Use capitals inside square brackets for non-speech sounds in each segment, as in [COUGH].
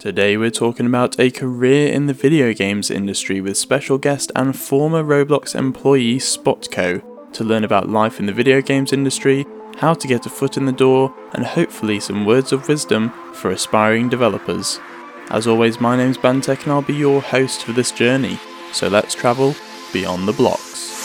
Today we're talking about a career in the video games industry with special guest and former Roblox employee Spotco to learn about life in the video games industry, how to get a foot in the door, and hopefully some words of wisdom for aspiring developers. As always, my name's Bantek and I'll be your host for this journey. So let's travel beyond the blocks.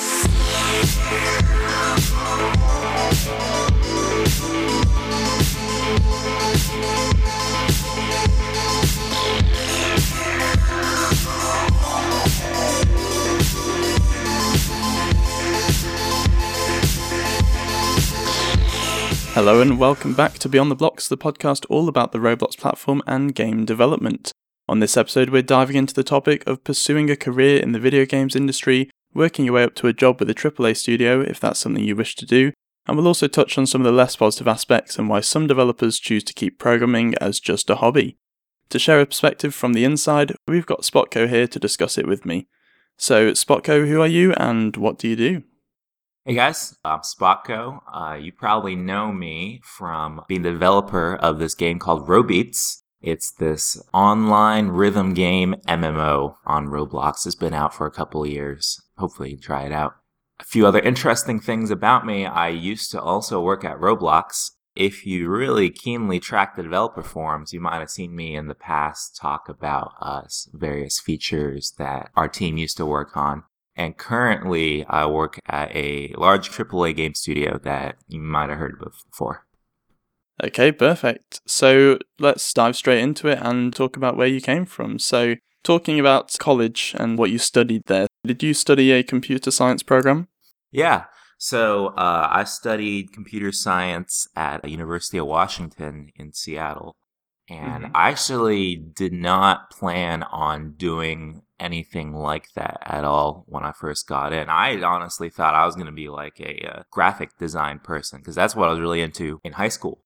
Hello and welcome back to Beyond the Blocks, the podcast all about the Roblox platform and game development. On this episode, we're diving into the topic of pursuing a career in the video games industry, working your way up to a job with a AAA studio if that's something you wish to do, and we'll also touch on some of the less positive aspects and why some developers choose to keep programming as just a hobby. To share a perspective from the inside, we've got Spotco here to discuss it with me. So, Spotco, who are you and what do you do? Hey guys, I'm Spotco. Uh, you probably know me from being the developer of this game called Robeats. It's this online rhythm game MMO on Roblox. It's been out for a couple years. Hopefully, you try it out. A few other interesting things about me. I used to also work at Roblox. If you really keenly track the developer forums, you might have seen me in the past talk about us various features that our team used to work on. And currently, I work at a large AAA game studio that you might have heard before. Okay, perfect. So let's dive straight into it and talk about where you came from. So, talking about college and what you studied there, did you study a computer science program? Yeah. So, uh, I studied computer science at the University of Washington in Seattle. And mm-hmm. I actually did not plan on doing anything like that at all when I first got in. I honestly thought I was going to be like a, a uh, graphic design person because that's what I was really into in high school.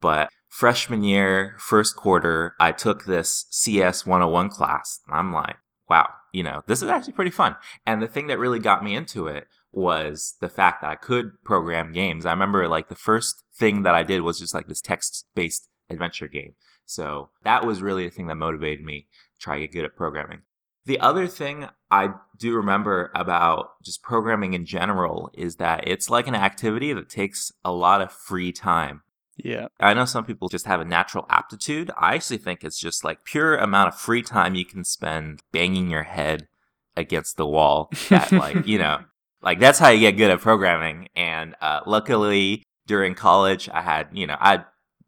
But freshman year, first quarter, I took this CS 101 class. And I'm like, wow, you know, this is actually pretty fun. And the thing that really got me into it was the fact that I could program games. I remember like the first thing that I did was just like this text based adventure game. So that was really the thing that motivated me to try to get good at programming. The other thing I do remember about just programming in general is that it's like an activity that takes a lot of free time. Yeah. I know some people just have a natural aptitude. I actually think it's just like pure amount of free time you can spend banging your head against the wall that like, you know, [LAUGHS] like that's how you get good at programming. And uh, luckily during college, I had, you know, I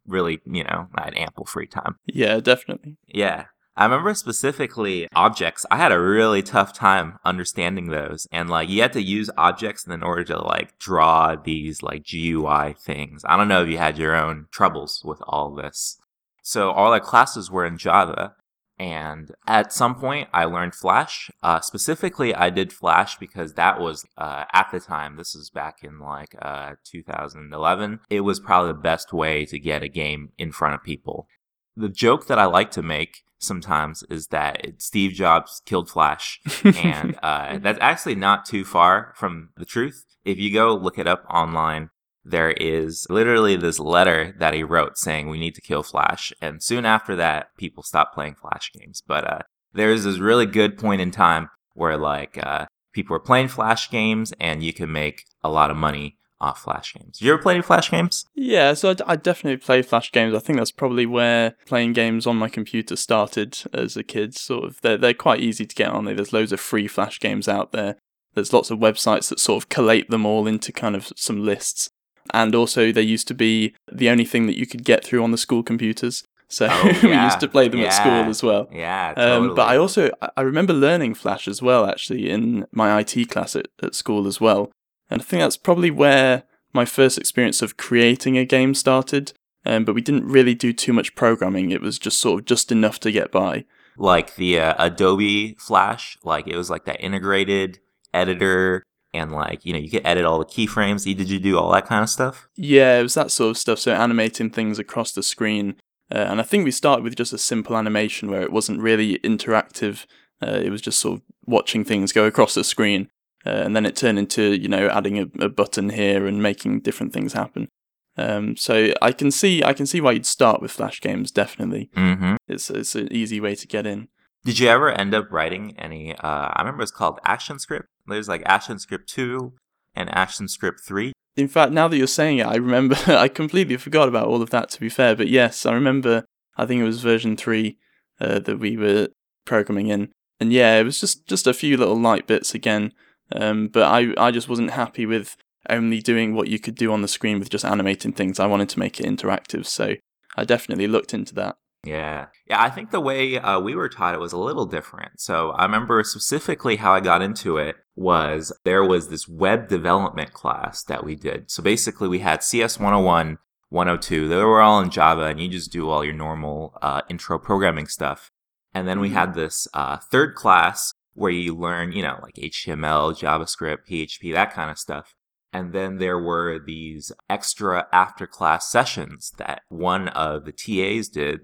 really, you know, I had ample free time. Yeah, definitely. Yeah. I remember specifically objects. I had a really tough time understanding those. And like you had to use objects in order to like draw these like GUI things. I don't know if you had your own troubles with all this. So all our classes were in Java. And at some point, I learned Flash. Uh, specifically, I did Flash because that was, uh, at the time, this is back in like uh, 2011, it was probably the best way to get a game in front of people. The joke that I like to make sometimes is that Steve Jobs killed Flash, [LAUGHS] and uh, [LAUGHS] that's actually not too far from the truth. If you go look it up online, there is literally this letter that he wrote saying we need to kill Flash, and soon after that, people stopped playing Flash games. But uh, there's this really good point in time where like uh, people were playing Flash games, and you can make a lot of money off Flash games. Did you ever play any Flash games? Yeah, so I, I definitely play Flash games. I think that's probably where playing games on my computer started as a kid. Sort of, they're they're quite easy to get on. There's loads of free Flash games out there. There's lots of websites that sort of collate them all into kind of some lists. And also, they used to be the only thing that you could get through on the school computers. So oh, yeah. [LAUGHS] we used to play them yeah. at school as well. Yeah, totally. Um, but I also I remember learning Flash as well, actually, in my IT class at, at school as well. And I think that's probably where my first experience of creating a game started. Um, but we didn't really do too much programming. It was just sort of just enough to get by. Like the uh, Adobe Flash, like it was like that integrated editor and like you know you could edit all the keyframes did you do all that kind of stuff yeah it was that sort of stuff so animating things across the screen uh, and i think we started with just a simple animation where it wasn't really interactive uh, it was just sort of watching things go across the screen uh, and then it turned into you know adding a, a, button here and making different things happen Um, so I can see I can see why you'd start with Flash games. Definitely, Mm-hmm. it's it's an easy way to get in. Did you ever end up writing any? Uh, I remember it's called ActionScript. There's like ActionScript two and ActionScript three. In fact, now that you're saying it, I remember [LAUGHS] I completely forgot about all of that. To be fair, but yes, I remember. I think it was version three uh, that we were programming in, and yeah, it was just just a few little light bits again. Um, but I I just wasn't happy with only doing what you could do on the screen with just animating things. I wanted to make it interactive, so I definitely looked into that. Yeah. Yeah, I think the way uh, we were taught it was a little different. So I remember specifically how I got into it was there was this web development class that we did. So basically, we had CS 101, 102. They were all in Java, and you just do all your normal uh, intro programming stuff. And then we Mhm. had this uh, third class where you learn, you know, like HTML, JavaScript, PHP, that kind of stuff. And then there were these extra after class sessions that one of the TAs did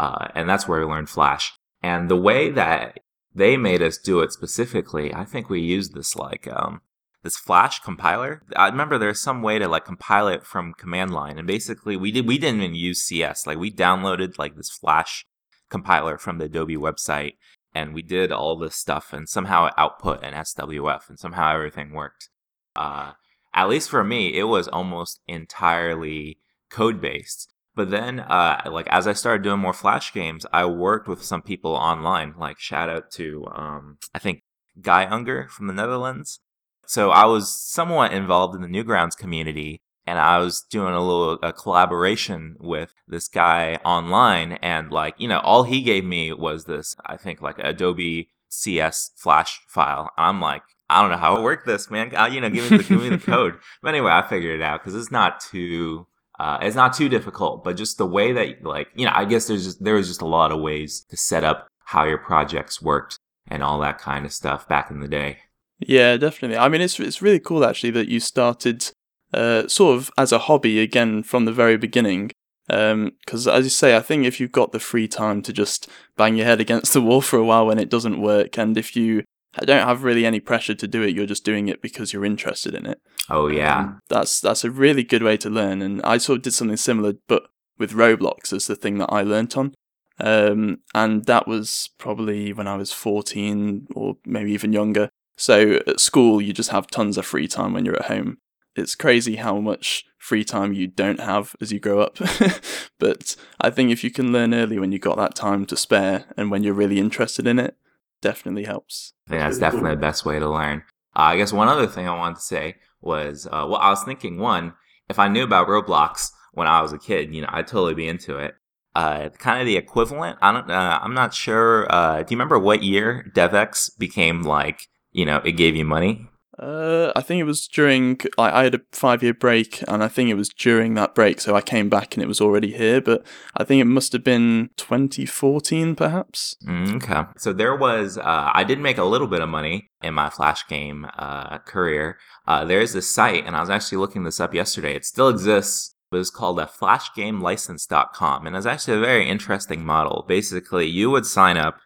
uh, and that's where we learned Flash. And the way that they made us do it specifically, I think we used this like um, this Flash compiler. I remember there's some way to like compile it from command line, and basically we did we didn't even use CS. Like we downloaded like this Flash compiler from the Adobe website, and we did all this stuff, and somehow it output an SWF, and somehow everything worked. Uh, at least for me, it was almost entirely code based. But then, uh, like as I started doing more Flash games, I worked with some people online. Like shout out to um, I think Guy Unger from the Netherlands. So I was somewhat involved in the Newgrounds community, and I was doing a little a collaboration with this guy online. And like you know, all he gave me was this I think like Adobe CS Flash file. I'm like. I don't know how to work this, man. Uh, you know, give me the give me the [LAUGHS] code. But anyway, I figured it out because it's not too uh, it's not too difficult, but just the way that, like, you know, I guess there's just, there was just a lot of ways to set up how your projects worked and all that kind of stuff back in the day. Yeah, definitely. I mean, it's it's really cool actually that you started uh, sort of as a hobby again from the very beginning. Because as you say, I think if you've got the free time to just bang your head against the wall for a while when it doesn't work, and if you don't have really any pressure to do it, you're just doing it because you're interested in it. Oh yeah, Um, that's that's a really good way to learn. And I sort of did something similar, but with Roblox as the thing that I learnt on. Um, and that was probably when I was 14 or maybe even younger. So at school, you just have tons of free time when you're at home. It's crazy how much free time you don't have as you grow up. [LAUGHS] but I think if you can learn early when you've got that time to spare and when you're really interested in it, definitely helps. I think that's definitely the best way to learn. Uh, I guess one other thing I wanted to say was, uh, well, I was thinking one, if I knew about Roblox when I was a kid, you know, I'd totally be into it. Uh, kind of the equivalent. I don't. Uh, I'm not sure. Uh, do you remember what year DevEx became like? You know, it gave you money. Uh, I think it was during I, I had a five year break, and I think it was during that break. So I came back and it was already here. But I think it must have been 2014, perhaps. Mm, Okay. So there was, uh, I did make a little bit of money in my Flash game uh, career. Uh, there's this site, and I was actually looking this up yesterday. It still exists. It was called a flashgamelicense.com. And it's actually a very interesting model. Basically, you would sign up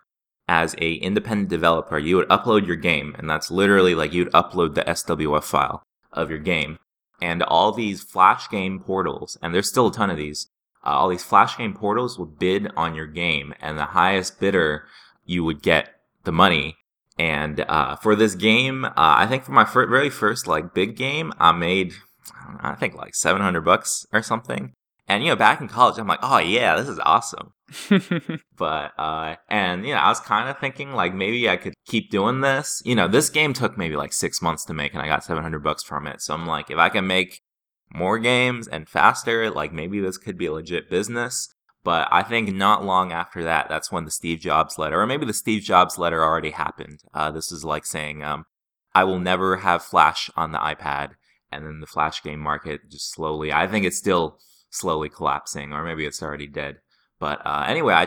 as a independent developer. You would upload your game, and that's literally like you'd upload the SWF file of your game. And all these Flash game portals, and there's still a ton of these, uh, all these Flash game portals would bid on your game, and the highest bidder, you would get the money. And uh, for this game, uh, I think for my fir- very first like big game, I made I, think like seven hundred bucks or something. And you know, back in college, I'm like, oh yeah, this is awesome. [LAUGHS] But uh, and you know, I was kind of thinking like maybe I could keep doing this. You know, this game took maybe like six months to make, and I got seven hundred bucks from it. So I'm like, if I can make more games and faster, like maybe this could be a legit business. But I think not long after that, that's when the Steve Jobs letter, or maybe the Steve Jobs letter already happened. Uh, this is like saying, um, I will never have Flash on the iPad. And then the Flash game market just slowly, I think it's still slowly collapsing, or maybe it's already dead. But uh, anyway, I,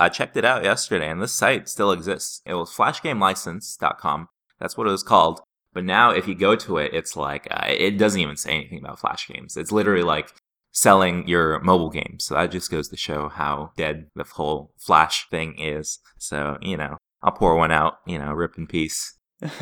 I checked it out yesterday, and this site still exists. It was flashgamelicense.com. That's what it was called. But now, if you go to it, it's like, uh, it doesn't even say anything about Flash games. It's literally like selling your mobile games. So that just goes to show how dead the whole Flash thing is. So, you know, I'll pour one out, you know, rip in peace. [LAUGHS]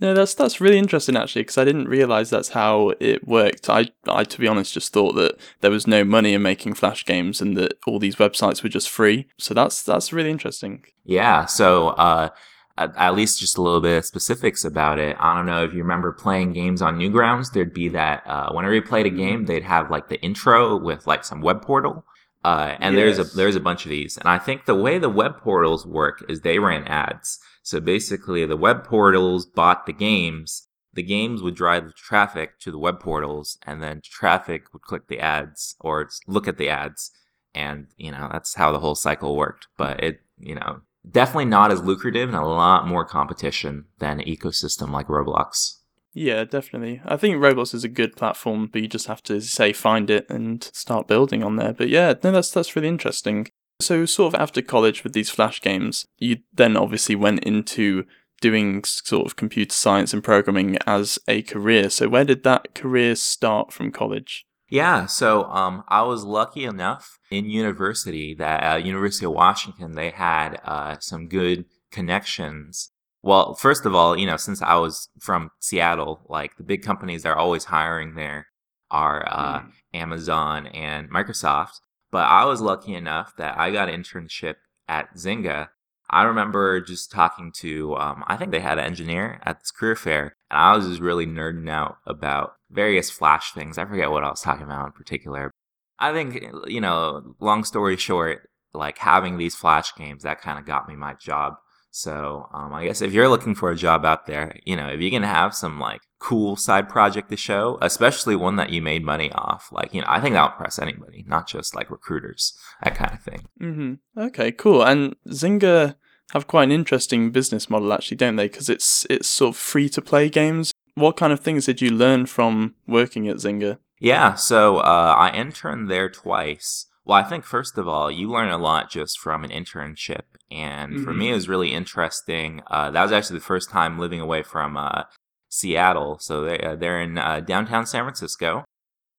no, that's that's really interesting actually because I didn't realize that's how it worked. I I to be honest just thought that there was no money in making flash games and that all these websites were just free. So that's that's really interesting. Yeah, so uh at, at least just a little bit of specifics about it. I don't know if you remember playing games on Newgrounds, there'd be that uh whenever you played a game, they'd have like the intro with like some web portal. Uh, and yes. there's a there's a bunch of these, and I think the way the web portals work is they ran ads. So basically, the web portals bought the games. The games would drive traffic to the web portals, and then traffic would click the ads or look at the ads. And, you know, that's how the whole cycle worked. But it, you know, definitely not as lucrative and a lot more competition than an ecosystem like Roblox. Yeah, definitely. I think Roblox is a good platform, but you just have to say find it and start building on there. But yeah, no, that's that's really interesting. So, sort of after college with these Flash games, you then obviously went into doing sort of computer science and programming as a career. So, where did that career start from college? Yeah, so um, I was lucky enough in university that uh, University of Washington they had uh, some good connections. Well, first of all, you know, since I was from Seattle, like the big companies that are always hiring there are uh, mm. Amazon and Microsoft. But I was lucky enough that I got an internship at Zynga. I remember just talking to, um, I think they had an engineer at this career fair, and I was just really nerding out about various Flash things. I forget what I was talking about in particular. I think, you know, long story short, like having these Flash games, that kind of got me my job. So um, I guess if you're looking for a job out there, you know, if you can have some like cool side project to show, especially one that you made money off, like you know, I think that'll impress anybody, not just like recruiters, that kind of thing. Mm-hmm. Okay, cool. And Zynga have quite an interesting business model, actually, don't they? Because it's it's sort of free to play games. What kind of things did you learn from working at Zynga? Yeah, so uh, I interned there twice. Well, I think first of all, you learn a lot just from an internship, and mm-hmm. for me, it mm-hmm. was really interesting. Uh, that was actually the first time living away from uh, Seattle, so they, uh, they're in uh, downtown San Francisco.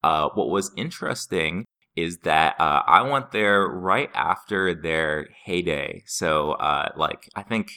Uh, what was interesting is that uh, I went there right after their heyday. So, like, I think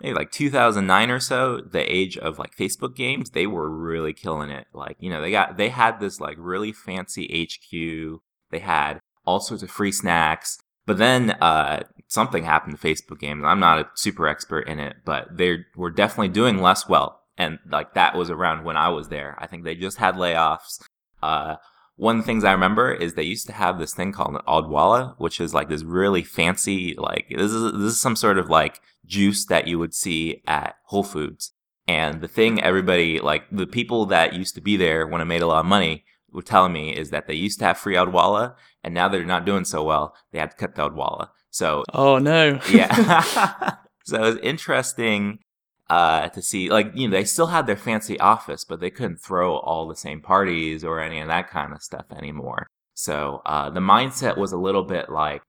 maybe like 2009 or so, the age of like Facebook games, they were really killing it. Like, you know, they got they had this like really fancy HQ. They had all sorts of free snacks. But then uh, something happened to Facebook games. I'm not a super expert in it, but they were definitely doing less well. And like that was around when I was there. I think they just had layoffs. Uh, one of the things I remember is they used to have this thing called an Odwalla, which is like this really fancy, like this is this is some sort of like juice that you would see at Whole Foods. And the thing everybody like the people that used to be there when I made a lot of money were telling me is that they used to have free Odwalla, and now they're not doing so well. They had to cut the Odwalla. So oh no, yeah. [LAUGHS] [LAUGHS] so it was interesting uh, to see, like you know, they still had their fancy office, but they couldn't throw all the same parties or any of that kind of stuff anymore. So uh, the mindset was a little bit like,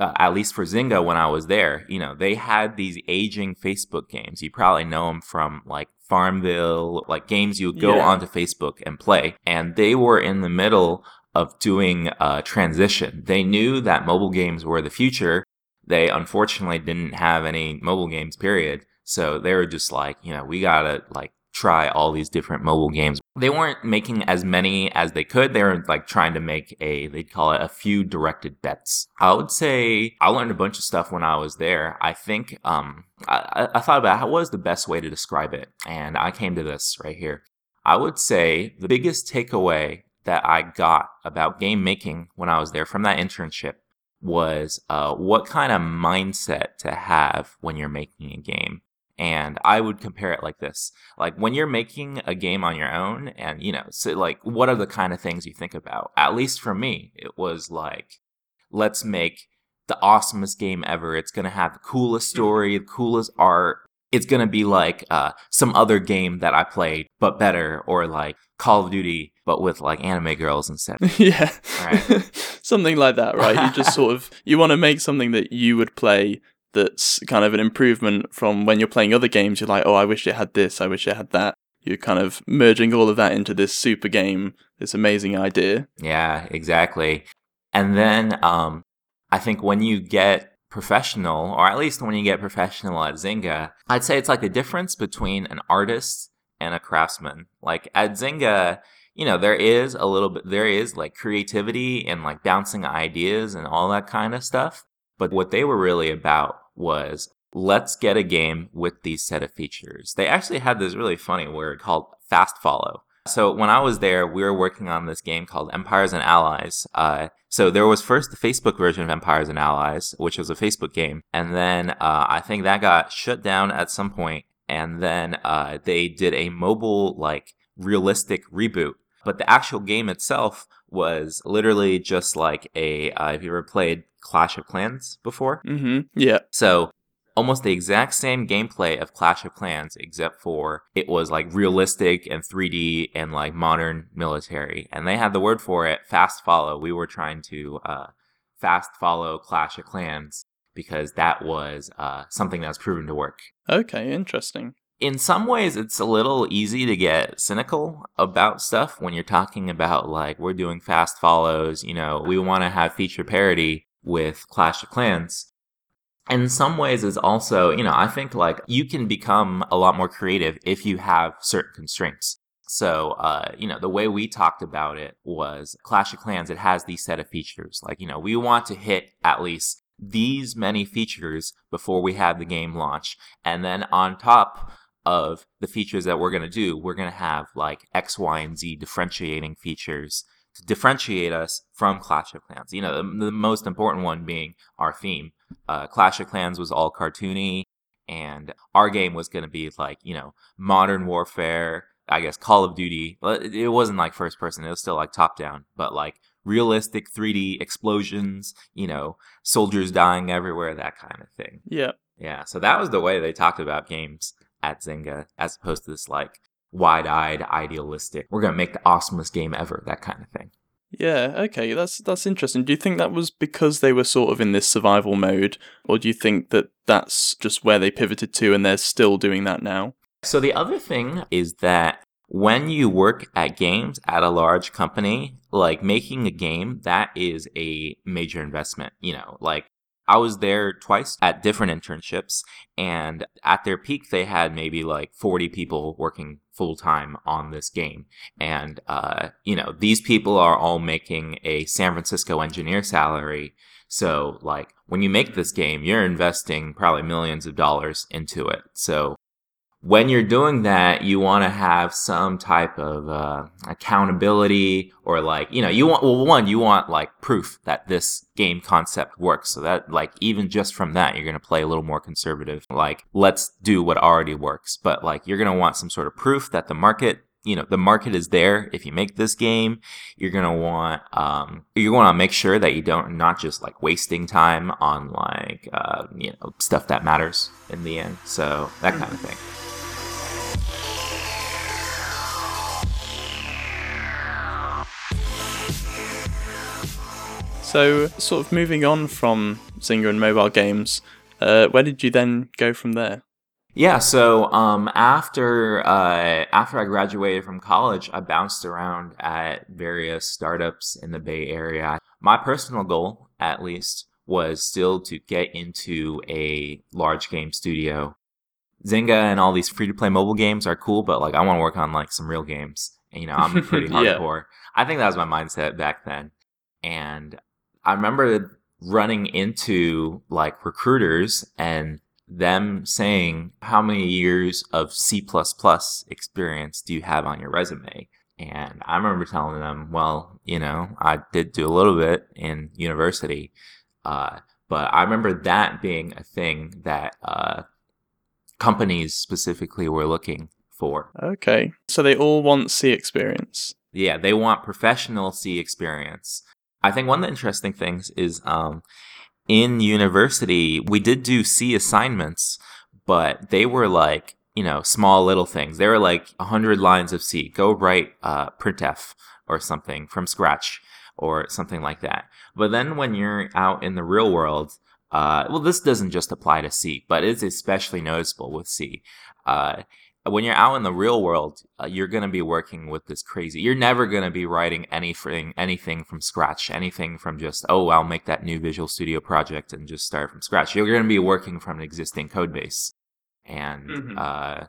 uh, at least for Zynga when I was there, you know, they had these aging Facebook games. You probably know them from like Farmville, like games you would go yeah. onto Facebook and play. And they were in the middle of doing a transition. They knew that mobile games were the future. They unfortunately didn't have any mobile games, period. So they were just like, you know, we gotta like try all these different mobile games. They weren't making as many as they could. They were like trying to make a, they'd call it a few directed bets. I would say I learned a bunch of stuff when I was there. I think, um, I, I thought about how, was the best way to describe it. And I came to this right here. I would say the biggest takeaway that I got about game making when I was there from that internship was uh, what kind of mindset to have when you're making a game. And I would compare it like this. Like when you're making a game on your own and, you know, so like what are the kind of things you think about? At least for me, it was like, let's make the awesomest game ever. It's going to have the coolest hmm. story, the coolest art. It's going to be like uh, some other game that I played, but better, or like Call of Duty, but with like anime girls instead. [LAUGHS] yeah. Right. [LAUGHS] something like that, right? You just sort of, [LAUGHS] you want to make something that you would play that's kind of an improvement from when you're playing other games. You're like, oh, I wish it had this, I wish it had that. You're kind of merging all of that into this super game, this amazing idea. Yeah, exactly. And then um, I think when you get professional, or at least when you get professional at Zynga, I'd say it's like the difference between an artist and a craftsman. Like at Zynga, you know, there is a little bit, there is like creativity and like bouncing ideas and all that kind of stuff. But what they were really about was let's get a game with these set of features. They actually had this really funny word called fast follow. So when I was there, we were working on this game called Empires and Allies. Uh, so there was first the Facebook version of Empires and Allies, which was a Facebook game, and then uh, I think that got shut down at some point, and then uh, they did a mobile like realistic reboot. But the actual game itself was literally just like a. Uh, have you ever played Clash of Clans before? Mm-hmm. Yeah. So almost the exact same gameplay of Clash of Clans, except for it was like realistic and 3D and like modern military. And they had the word for it, fast follow. We were trying to uh, fast follow Clash of Clans because that was uh, something that was proven to work. Okay, interesting. In some ways, it's a little easy to get cynical about stuff when you're talking about like we're doing fast follows. You know, we want to have feature parity with Clash of Clans in some ways is also, you know, I think like you can become a lot more creative if you have certain constraints. So, uh, you know, the way we talked about it was Clash of Clans, it has these set of features. Like, you know, we want to hit at least these many features before we have the game launch. And then on top of the features that we're going to do, we're going to have like X, Y, and Z differentiating features to differentiate us from Clash of Clans. You know, the, the most important one being our theme uh, Clash of Clans was all cartoony, and our game was going to be like you know modern warfare. I guess Call of Duty. It wasn't like first person; it was still like top down, but like realistic 3D explosions. You know, soldiers dying everywhere, that kind of thing. Yeah, yeah. So that was the way they talked about games at Zynga, as opposed to this like wide-eyed, idealistic. We're gonna make the awesomest game ever, that kind of thing. Yeah, okay, that's that's interesting. Do you think that was because they were sort of in this survival mode, or do you think that that's just where they pivoted to and they're still doing that now? So the other thing is that when you work at games at a large company, like making a game, that is a major investment. You know, like I was there twice at different internships, and at their peak, they had maybe like 40 people working full time on this game. And, uh, you know, these people are all making a San Francisco engineer salary. So, like, when you make this game, you're investing probably millions of dollars into it. So, when you're doing that, you want to have some type of uh, accountability or like, you know, you want, well, one, you want like proof that this game concept works. So that like, even just from that, you're going to play a little more conservative. Like, let's do what already works. But like, you're going to want some sort of proof that the market you know the market is there if you make this game you're gonna want um you're gonna make sure that you don't not just like wasting time on like uh you know stuff that matters in the end so that kind of thing So, sort of moving on from Zynga and mobile games, uh, where did you then go from there? Yeah, so um, after uh, after I graduated from college, I bounced around at various startups in the Bay Area. My personal goal, at least, was still to get into a large game studio. Zynga and all these free to play mobile games are cool, but like I want to work on like some real games. And, you know, I'm [LAUGHS] pretty hardcore. yeah. I think that was my mindset back then. And I remember running into like recruiters and them saying, How many years of C experience do you have on your resume? And I remember telling them, Well, you know, I did do a little bit in university. Uh, but I remember that being a thing that uh, companies specifically were looking for. Okay. So they all want C experience. Yeah, they want professional C experience. I think one of the interesting things is um, in university, we did do C assignments, but they were like, you know, small little things. They were like 100 lines of C. Go write uh, printf or something from scratch or something like that. But then when you're out in the real world, uh, well, this doesn't just apply to C, but it's especially noticeable with C. Uh, when you're out in the real world, uh, you're going to be working with this crazy. You're never going to be writing anything, anything from scratch, anything from just, oh, I'll make that new Visual Studio project and just start from scratch. You're going to be working from an existing code base. And, Mhm. uh,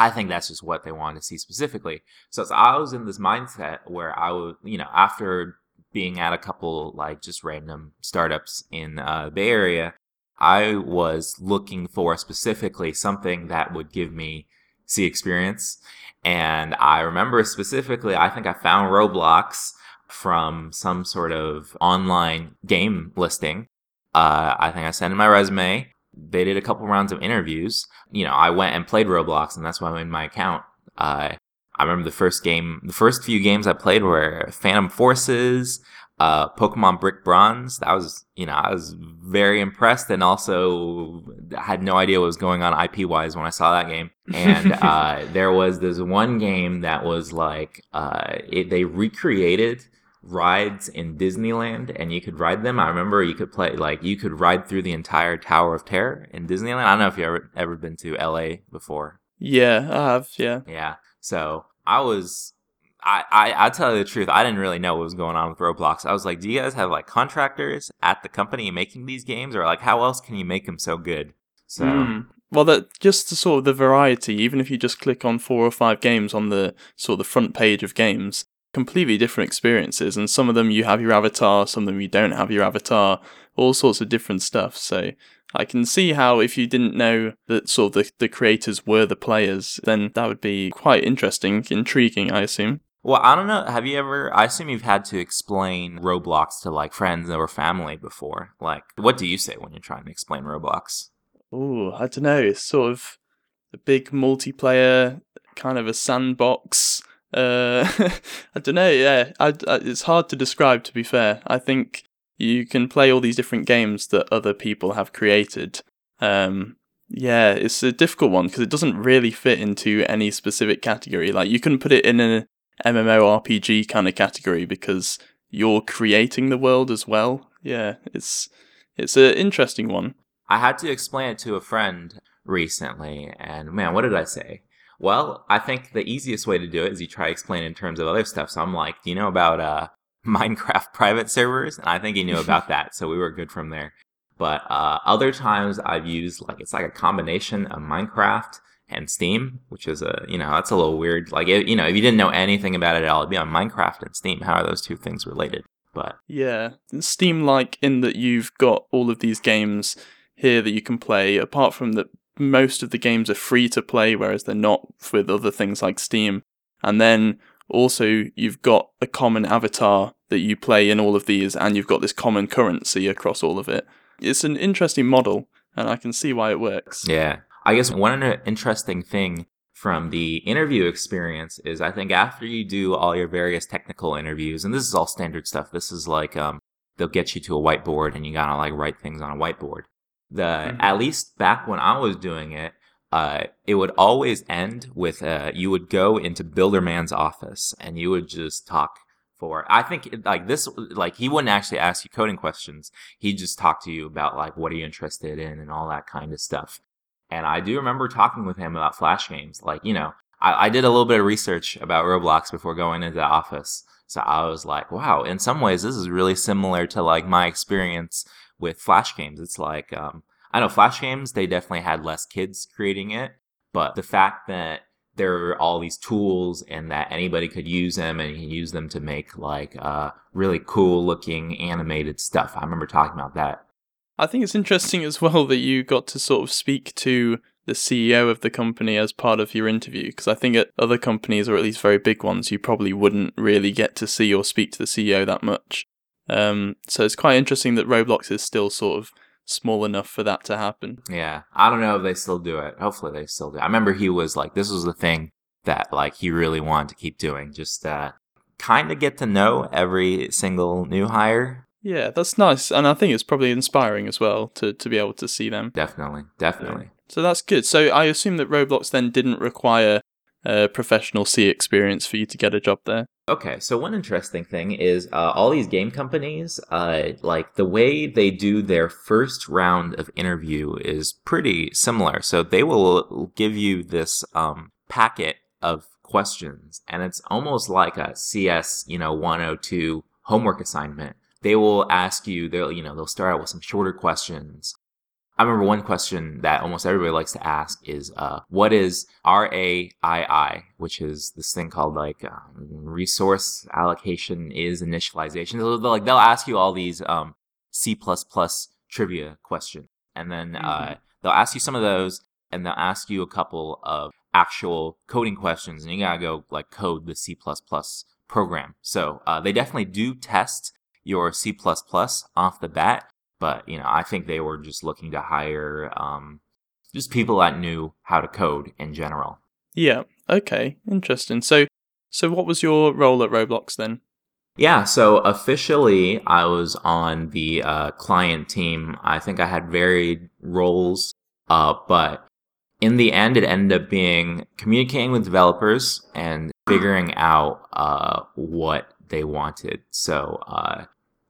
I think that's just what they wanted to see specifically. So, so I was in this mindset where I would, you know, after being at a couple like just random startups in uh, the Bay Area, I was looking for specifically something that would give me C experience. And I remember specifically, I think I found Roblox from some sort of online game listing. Uh, I think I sent in my resume. They did a couple rounds of interviews. You know, I went and played Roblox, and that's why I made my account. Uh, I remember the first game, the first few games I played were Phantom Forces, uh, Pokemon Brick Bronze. That was, you know, I was very impressed and also had no idea what was going on IP wise when I saw that game. And [LAUGHS] uh, there was this one game that was like, uh, it, they recreated rides in Disneyland and you could ride them. I remember you could play, like, you could ride through the entire Tower of Terror in Disneyland. I don't know if you ever, ever been to LA before. Yeah, I have. Yeah. Yeah. So I was, I, I, I tell you the truth, I didn't really know what was going on with Roblox. I was like, do you guys have like contractors at the company making these games, or like how else can you make them so good? So Mm. Well, that just the sort of the variety. Even if you just click on four or five games on the sort of the front page of games, completely different experiences. And some of them you have your avatar, some of them you don't have your avatar. All sorts of different stuff. So I can see how if you didn't know that sort of the, the creators were the players, then that would be quite interesting, intriguing. I assume. Well, I don't know. Have you ever? I assume you've had to explain Roblox to like friends or family before. Like, what do you say when you're trying to explain Roblox? Oh, I don't know. It's sort of a big multiplayer, kind of a sandbox. Uh, [LAUGHS] I don't know. Yeah, I, I, it's hard to describe. To be fair, I think you can play all these different games that other people have created. Um, yeah, it's a difficult one because it doesn't really fit into any specific category. Like you can put it in an MMORPG kind of category because you're creating the world as well. Yeah, it's it's an interesting one. I had to explain it to a friend recently, and man, what did I say? Well, I think the easiest way to do it is you try to explain in terms of other stuff. So I'm like, do you know about uh, [LAUGHS] Minecraft private servers? And I think he knew about that, so we were good from there. But uh, other times I've used like it's like a combination of Minecraft and Steam, which is a you know that's a little weird. Like it, you know if you didn't know anything about it at all, it'd be on Minecraft and Steam. How are those two things related? But Yeah, Steam like in that you've got all of these games here that you can play. Apart from that, most of the games are free to play, whereas they're not with other things like Steam. And then also you've got a common avatar that you play in all of these, and you've got this common currency across all of it. It's an interesting model, and I can see why it works. Yeah. I guess one interesting thing from the interview experience is I think after you do all your various technical interviews, and this is all standard stuff, this is like um, they'll get you to a whiteboard and you gotta like write things on a whiteboard. The Mhm. at least back when I was doing it, uh, it would always end with uh, you would go into Builderman's office and you would just talk for. I think like this, like he wouldn't actually ask you coding questions. He'd just talk to you about like what are you interested in and all that kind of stuff. And I do remember talking with him about Flash games. Like, you know, I, I did a little bit of research about Roblox before going into the office. So I was like, wow, in some ways, this is really similar to like my experience with Flash games. It's like, um, I know Flash games, they definitely had less kids creating it, but the fact that there are all these tools and that anybody could use them and you can use them to make like uh, really cool looking animated stuff. I remember talking about that. I think it's interesting as well that you got to sort of speak to the CEO of the company as part of your interview, because I think at other companies, or at least very big ones, you probably wouldn't really get to see or speak to the CEO that much. Um, so it's quite interesting that Roblox is still sort of small enough for that to happen. Yeah, I don't know if they still do it. Hopefully, they still do. I remember he was like, this was the thing that like he really wanted to keep doing. Just uh, kind of get to know every single new hire. Yeah, that's nice, and I think it's probably inspiring as well to to be able to see them. Definitely, definitely. So that's good. So I assume that Roblox then didn't require a professional C experience for you to get a job there. Okay, so one interesting thing is uh, all these game companies, uh, like the way they do their first round of interview is pretty similar. So they will give you this um, packet of questions, and it's almost like a CS, you know, 102 homework assignment. They will ask you, they'll, you know, they'll start out with some shorter questions. I remember one question that almost everybody likes to ask is, uh, what is RAII, which is this thing called like um, resource allocation is initialization. So they'll, like they'll ask you all these um, C++ trivia questions, and then uh, mm-hmm. uh, they'll ask you some of those, and they'll ask you a couple of actual coding questions, and you gotta go like code the C++ program. So uh, they definitely do test your C++ off the bat, but you know, I think they were just looking to hire um, just people that knew how to code in general. Yeah. Okay. Interesting. So, so what was your role at Roblox then? Yeah, so officially I was on the uh, client team. I think I had varied roles, uh, but in the end, it ended up being communicating with developers and figuring out uh, what they wanted. So uh,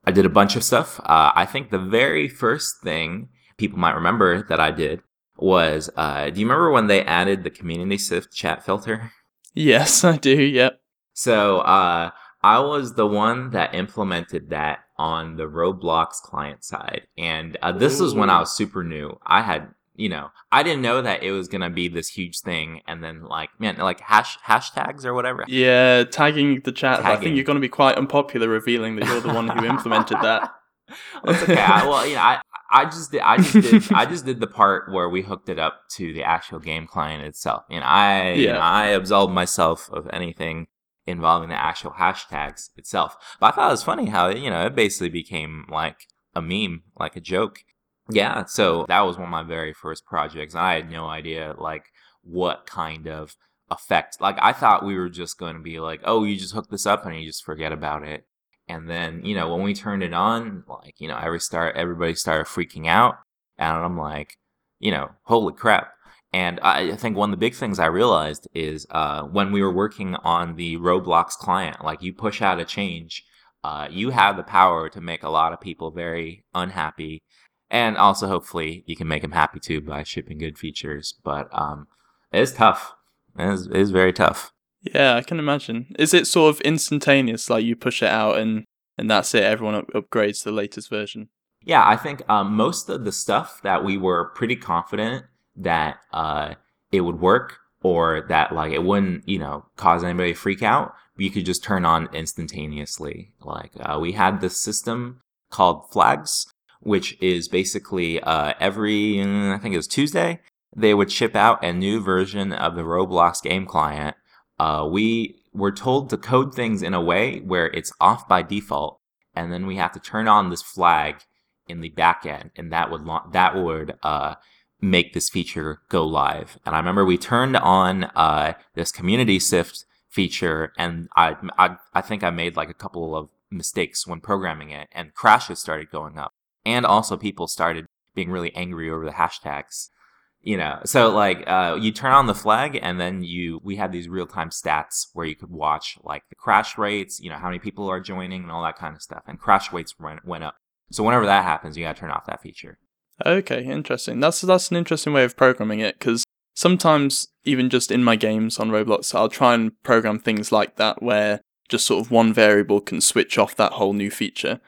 I did a bunch of stuff. Uh, I think the very first thing people might remember that I did was uh, do you remember when they added the community sift chat filter? Yes, I do. Yep. So uh, I was the one that implemented that on the Roblox client side. And uh, this Ooh. was when I was super new. I had you know, I didn't know that it was gonna be this huge thing, and then like, man, like hash hashtags or whatever. Yeah, tagging the chat. Tagging. I think you're gonna be quite unpopular revealing that you're the one who implemented that. [LAUGHS] okay. I, well, you know, I I just did I just did [LAUGHS] I just did the part where we hooked it up to the actual game client itself. You know, I yeah. you know, I absolved myself of anything involving the actual hashtags itself. But I thought it was funny how you know it basically became like a meme, like a joke yeah, so that was one of my very first projects. I had no idea like what kind of effect. Like I thought we were just going to be like, oh, you just hook this up and you just forget about it. And then you know when we turned it on, like you know every start everybody started freaking out, and I'm like, you know, holy crap. And I think one of the big things I realized is uh, when we were working on the Roblox client, like you push out a change, uh, you have the power to make a lot of people very unhappy and also hopefully you can make them happy too by shipping good features. But um, it's tough. It is, it is very tough. Yeah, I can imagine. Is it sort of instantaneous? Like you push it out and and that's it. Everyone up- upgrades to the latest version. Yeah, I think um, most of the stuff that we were pretty confident that uh, it would work or that like it wouldn't you know cause anybody to freak out you could just turn on instantaneously like uh, we had this system called flags which is basically uh, every, I think it was Tuesday, they would ship out a new version of the Roblox game client. Uh, we were told to code things in a way where it's off by default, and then we have to turn on this flag in the backend, and that would that would uh, make this feature go live. And I remember we turned on uh, this CommunitySift feature, and I, I I think I made like a couple of mistakes when programming it, and crashes started going up and also people started being really angry over the hashtags you know? So like uh, you turn on the flag and then you we had these real-time stats where you could watch like the crash rates you know how many people are joining and all that kind of stuff. And crash rates went, went up. So whenever that happens you got to turn off that feature. Okay interesting. That's that's an interesting way of programming it because sometimes even just in my games on roblox i'll try and program things like that where just sort of one variable can switch off that whole new feature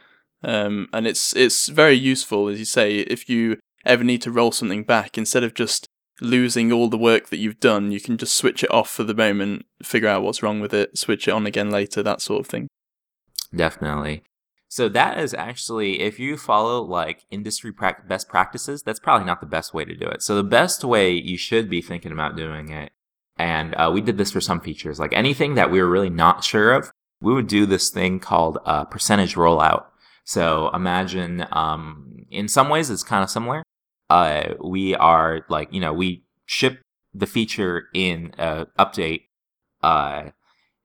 um, and it's it's very useful, as you say, if you ever need to roll something back, instead of just losing all the work that you've done, you can just switch it off for the moment, figure out what's wrong with it, switch it on again later, that sort of thing. Definitely. So that is actually, if you follow like industry pra- best practices, that's probably not the best way to do it. So the best way you should be thinking about doing it, and uh, we did this for some features, like anything that we were really not sure of, we would do this thing called uh, percentage rollout. So imagine, um, in some ways, it's kind of similar. Uh, we are like, you know, we ship the feature in uh, update. Uh,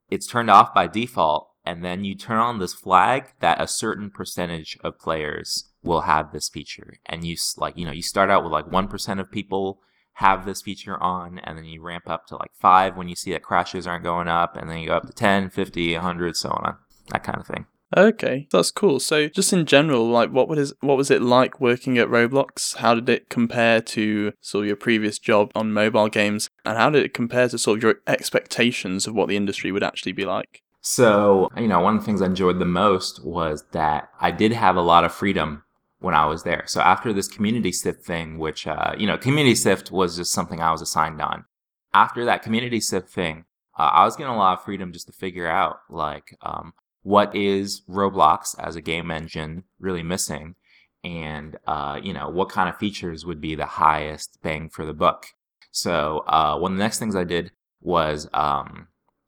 it's turned off by default, and then you turn on this flag that a certain percentage of players will have this feature. And you like, you know, you start out with like one percent of people have this feature on and then you ramp up to like five when you see that crashes aren't going up and then you go up to 10 50 100 so on that kind of thing Okay, that's cool. So, just in general, like, what was what was it like working at Roblox? How did it compare to sort of your previous job on mobile games, and how did it compare to sort of your expectations of what the industry would actually be like? So, you know, one of the things I enjoyed the most was that I did have a lot of freedom when I was there. So after this community sift thing, which, uh, you know, community sift was just something I was assigned on. After that community sift thing, uh, I was getting a lot of freedom just to figure out, like, um, what is Roblox as a game engine really missing, and uh, you know what kind of features would be the highest bang for the buck. So uh, one of the next things I did was um,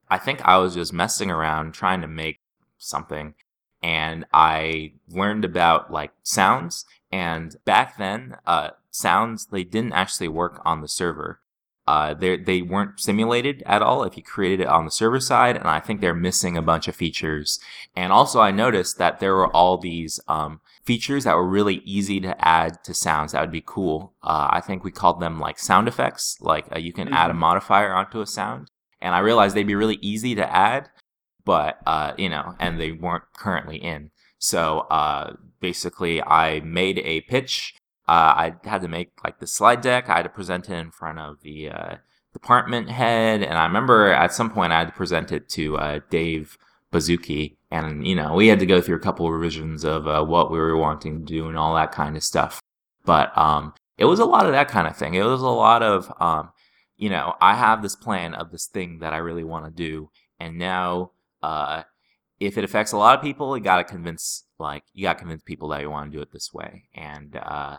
I think I was just messing around trying to make something, and I learned about like sounds. And back then, uh, sounds they didn't actually work on the server. Uh, they weren't simulated at all if you created it on the server side, and I think they're missing a bunch of features. And also, I noticed that there were all these um, features that were really easy to add to sounds that would be cool. Uh, I think we called them like sound effects, like uh, you can mm-hmm. add a mm-hmm. modifier onto a sound. And I realized they'd be really easy to add, but uh, you know, and they weren't currently in. So uh, basically, I made a pitch uh, I had to make like the slide deck. I had to present it in front of the uh, department head, and I remember at some point I had to present it to uh, Dave Baszucki, and you know we had to go through a couple of revisions of uh, what we were wanting to do and all that kind of stuff. But um, it was a lot of that kind of thing. It was a lot of um, you know I have this plan of this thing that I really want to do, and now uh, if it affects a lot of people, you got to convince like you got to convince people that you want to do it this way, and uh,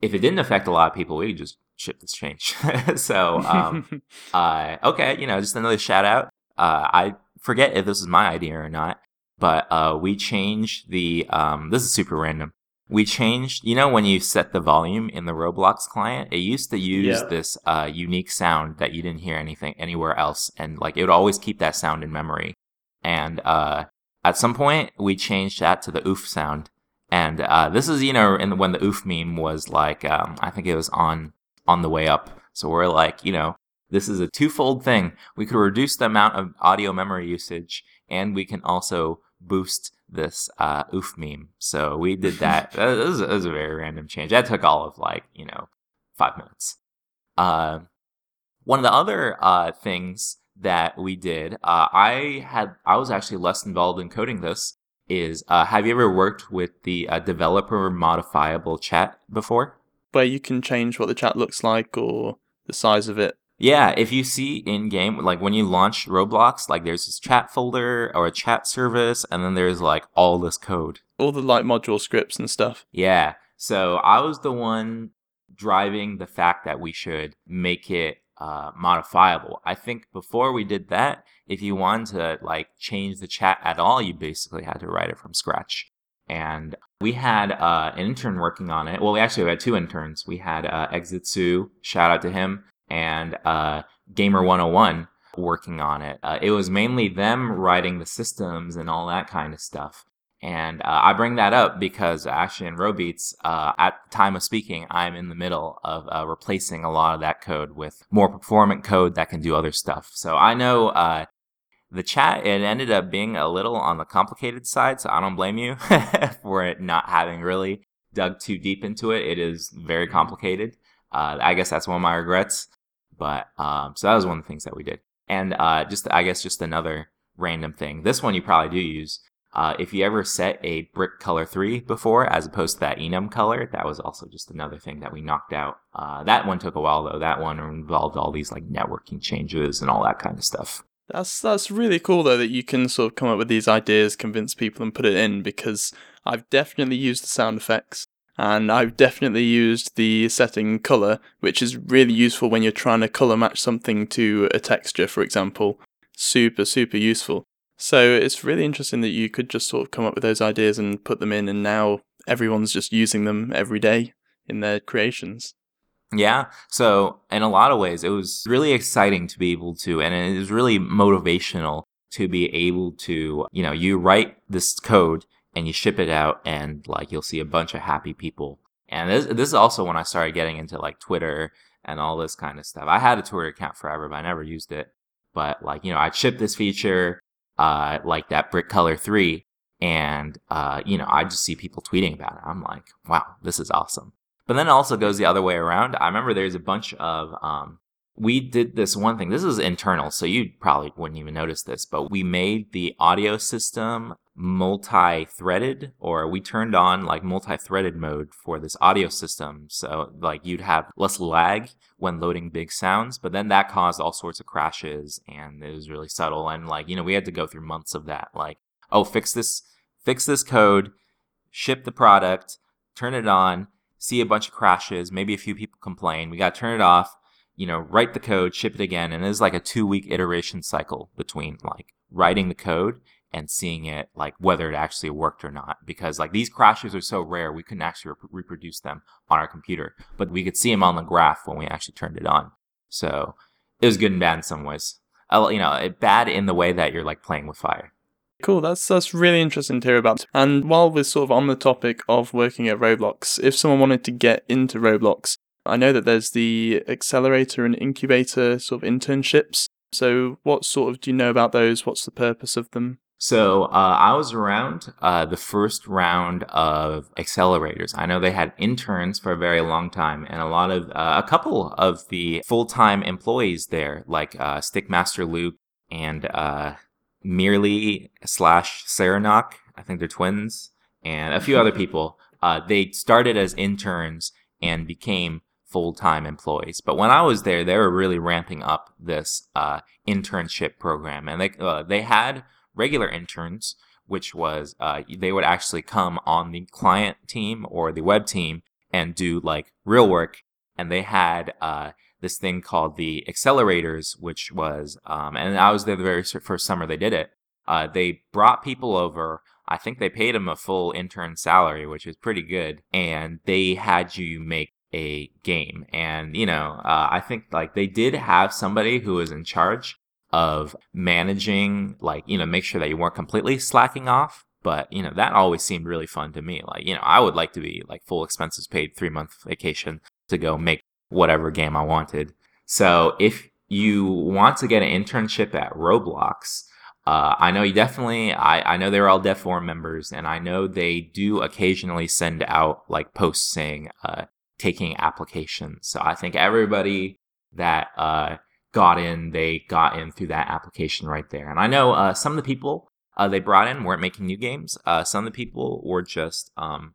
if it didn't affect a lot of people, we could just ship this change. [LAUGHS] so, um, [LAUGHS] uh, okay, you know, just another shout out. Uh, I forget if this is my idea or not, but uh, we changed the. Um, this is super random. We changed, you know, when you set the volume in the Roblox client, it used to use yeah. this uh, unique sound that you didn't hear anything anywhere else, and like it would always keep that sound in memory. And uh, at some point, we changed that to the oof sound, and uh, this is, you know, in, when the oof meme was like, um, I think it was on on the way up. So we're like, you know, this is a twofold thing. We could reduce the amount of audio memory usage, and we can also boost this uh, oof meme. So we did [LAUGHS] that. that, was, that, was, a very random change. That took all of like, you know, five minutes. Uh, one of the other uh, things that we did, uh, I had I was actually less involved in coding this, is uh, have you ever worked with the uh, developer modifiable chat before? Where you can change what the chat looks like or the size of it. Yeah, if you see in game, like when you launch Roblox, like there's this chat folder or a chat service, and then there's like all this code. All the like module scripts and stuff. Yeah. So I was the one driving the fact that we should make it uh, modifiable. I think before we did that, if you wanted to like change the chat at all, you basically had to write it from scratch. And we had uh, an intern working on it. Well, we actually had two interns. We had uh, Exitsu, shout out to him, and uh, Gamer 101 working on it. Uh, it was mainly them writing the systems and all that kind of stuff. And uh, I bring that up because actually in Robeats, uh, at the time of speaking, I'm in the middle of uh, replacing a lot of that code with more performant code that can do other stuff. So I know uh, the chat, it ended up being a little on the complicated side, so I don't blame you [LAUGHS] for it not having really dug too deep into it. It is very complicated. Uh, I guess that's one of my regrets. But um, so that was one of the things that we did. And uh, just, I guess, just another random thing. This one you probably do use uh, if you ever set a brick color 3 before, as opposed to that enum color, that was also just another thing that we knocked out. Uh, that one took a while though. That one involved all these like networking changes and all that kind of stuff. That's that's really cool though that you can sort of come up with these ideas, convince people, and put it in. Because I've definitely used the sound effects, and I've definitely used the setting color, which is really useful when you're trying to color match something to a texture, for example. Super super useful. So it's really interesting that you could just sort of come up with those ideas and put them in, and now everyone's just using them every day in their creations. Yeah. So, in a lot of ways, it was really exciting to be able to, and it was really motivational to be able to, you know, you write this code and you ship it out, and like you'll see a bunch of happy people. And this, this is also when I started getting into like Twitter and all this kind of stuff. I had a Twitter account forever, but I never used it. But like, you know, I'd ship this feature, uh, like that brick color three. And, uh, you know, I just see people tweeting about it. I'm like, wow, this is awesome. But then it also goes the other way around. I remember there's a bunch of, um, we did this one thing. This is internal, so you probably wouldn't even notice this, but we made the audio system multi-threaded or we turned on like multi-threaded mode for this audio system. So like you'd have less lag when loading big sounds but then that caused all sorts of crashes and it was really subtle and like you know we had to go through months of that like oh fix this fix this code ship the product turn it on see a bunch of crashes maybe a few people complain. We got to turn it off you know write the code ship it again and it was like a two week iteration cycle between like writing the code and seeing it like whether it actually worked or not because like these crashes are so rare we couldn't actually rep- reproduce them on our computer but we could see them on the graph when we actually turned it on so it was good and bad in some ways you know bad in the way that you're like playing with fire Cool, that's that's really interesting to hear about. And while we're sort of on the topic of working at Roblox, if someone wanted to get into Roblox, I know that there's the accelerator and incubator sort of internships. So what sort of do you know about those? What's the purpose of them? So uh, I was around uh, the first round of accelerators. I know they had interns for a very long time, and a lot of uh, a couple of the full time employees there, like uh, Stickmaster Luke and uh, Merely slash Seranok. I think they're twins, and a few other [LAUGHS] people. Uh, they started as interns and became full time employees. But when I was there, they were really ramping up this internship program, and they they had regular interns, which was uh, they would actually come on the client team or the web team and do like real work. And they had uh, this thing called the accelerators, which was, um, and I was there the very first summer they did it. Uh, they brought people over. I think they paid them a full intern salary, which was pretty good. And they had you make a game. And, you know, uh, I think like they did have somebody who was in charge of managing, like, you know, make sure that you weren't completely slacking off. But, you know, that always seemed really fun to me. Like, you know, I would like to be like full expenses paid three month vacation to go make whatever game I wanted. So if you want to get an internship at Roblox, uh, I know you definitely, I, I know they're all Dev Forum members, and I know they do occasionally send out like posts saying, uh, taking applications. So I think everybody that, uh, got in, they got in through that application right there. And I know uh, some of the people uh, they brought in weren't making new games. Uh, some of the people were just um,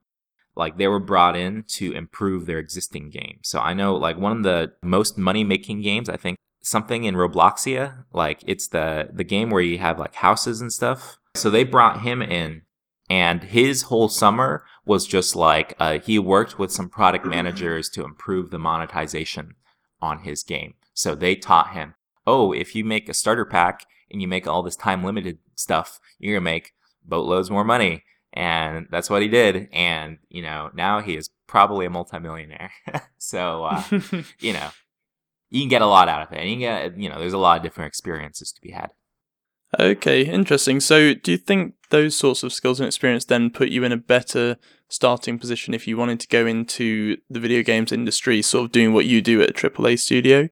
like they were brought in to improve their existing game. So I know like one of the most money making games, I think something in Robloxia, like it's the the game where you have like houses and stuff. So they brought him in and his whole summer was just like uh, he worked with some product [CLEARS THROAT] managers to improve the monetization on his game. So they taught him, oh, if you make a starter pack and you make all this time limited stuff, you're going to make boatloads more money. And that's what he did. And, you know, now he is probably a multimillionaire. [LAUGHS] so, uh, [LAUGHS] you know, you can get a lot out of it. And you can get, you know, there's a lot of different experiences to be had. Okay, interesting. So, do you think those sorts of skills and experience then put you in a better starting position if you wanted to go into the video games industry, sort of doing what you do at a AAA studio?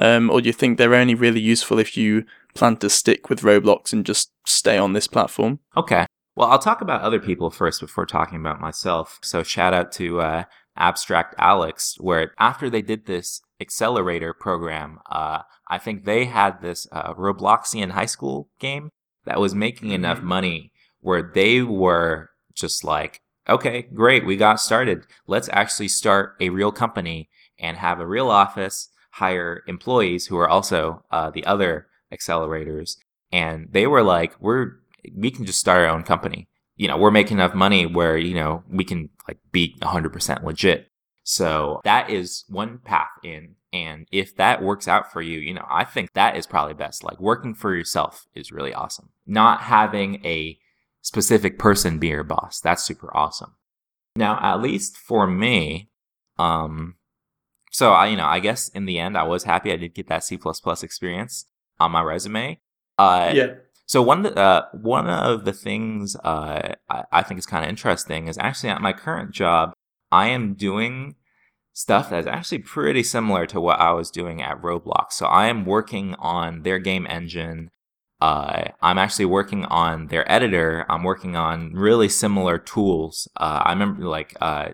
Um, or do you think they're only really useful if you plan to stick with Roblox and just stay on this platform? Okay. Well, I'll talk about other people first before talking about myself. So, shout out to uh, Abstract Alex, where after they did this accelerator program, uh, I think they had this uh, Robloxian high school game that was making mm-hmm. enough money where they were just like, okay, great, we got started. Let's actually start a real company and have a real office hire employees who are also uh, the other accelerators, and they were like, "We're we can just start our own company. You know, we're making enough money where you know we can like be 100% legit." So that is one path in. And if that works out for you, you know, I think that is probably best. Like working for yourself is really awesome. Not having a specific person be your boss. That's super awesome. Now, at least for me, um, so I, you know, I guess in the end, I was happy I did get that C plus experience on my resume. Uh, yeah. So one of the, uh, one of the things uh, I, I think is kind of interesting is actually at my current job, I am doing stuff that's actually pretty similar to what I was doing at Roblox. So I am working on their game engine. Uh, I'm actually working on their editor. I'm working on really similar tools. Uh, I remember like uh,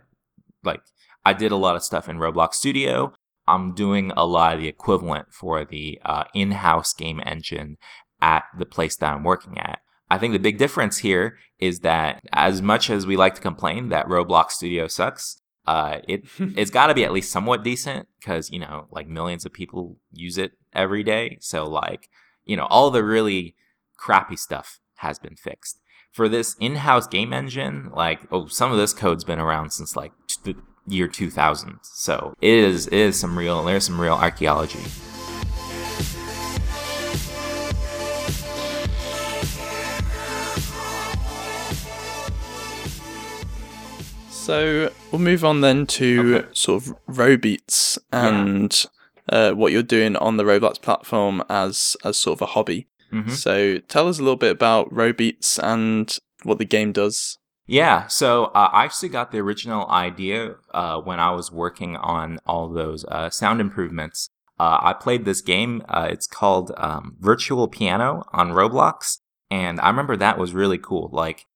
like I did a lot of stuff in Roblox Studio. I'm doing a lot of the equivalent for the uh, in-house game engine at the place that I'm working at. I think the big difference here is that as much as we like to complain that Roblox Studio sucks, uh, it [LAUGHS] it's got to be at least somewhat decent because you know like millions of people use it every day. So like you know all the really crappy stuff has been fixed. For this in-house game engine, like oh, some of this code's been around since like the year 2000. So it is it is some real there's some real archaeology. So we'll move on then to Okay. sort of Robeats and uh, what you're doing on the Roblox platform as as sort of a hobby. Mhm. So tell us a little bit about Robeats and what the game does. Yeah, so uh, I actually got the original idea uh, when I was working on all those uh, sound improvements. Uh, I played this game. Uh, it's called um, Virtual Piano on Roblox, and I remember that was really cool. Like,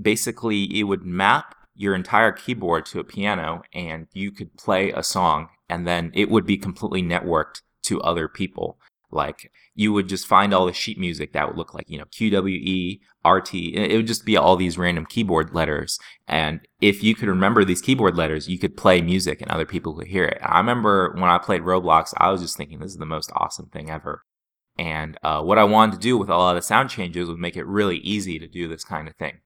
basically, it would map your entire keyboard to a piano, and you could play a song, and then it would be completely networked to other people. Like, you would just find all the sheet music that would look like, you know, QWE, RT. It would just be all these random keyboard letters. And if you could remember these keyboard letters, you could play music and other people could hear it. I remember when I played Roblox, I was just thinking, this is the most awesome thing ever. And uh, what I wanted to do with a lot of the sound changes was make it really easy to do this kind of thing.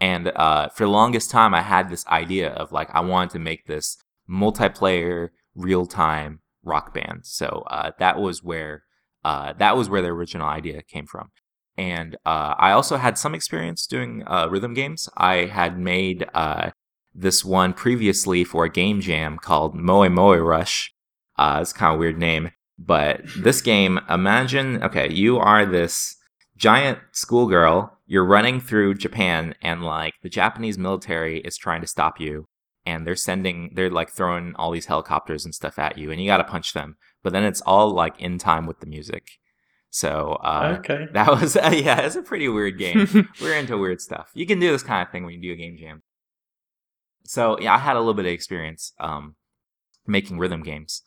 And uh, for the longest time, I had this idea of like, I wanted to make this multiplayer, real time rock band. So uh, that was where uh, that was where the original idea came from. And uh, I also had some experience doing uh, rhythm games. I had made uh, this one previously for a game jam called Moe Moe Rush. Uh, it's kind of weird name, but this game, imagine, okay, you are this giant schoolgirl. You're running through Japan, and like the Japanese military is trying to stop you, and they're sending, they're like throwing all these helicopters and stuff at you, and you got to punch them. But then it's all like in time with the music. So uh, okay. [LAUGHS] that was uh, yeah, it's a pretty weird game. [LAUGHS] We're into weird stuff. You can do this kind of thing when you do a game jam. So yeah, I had a little bit of experience um, making rhythm games.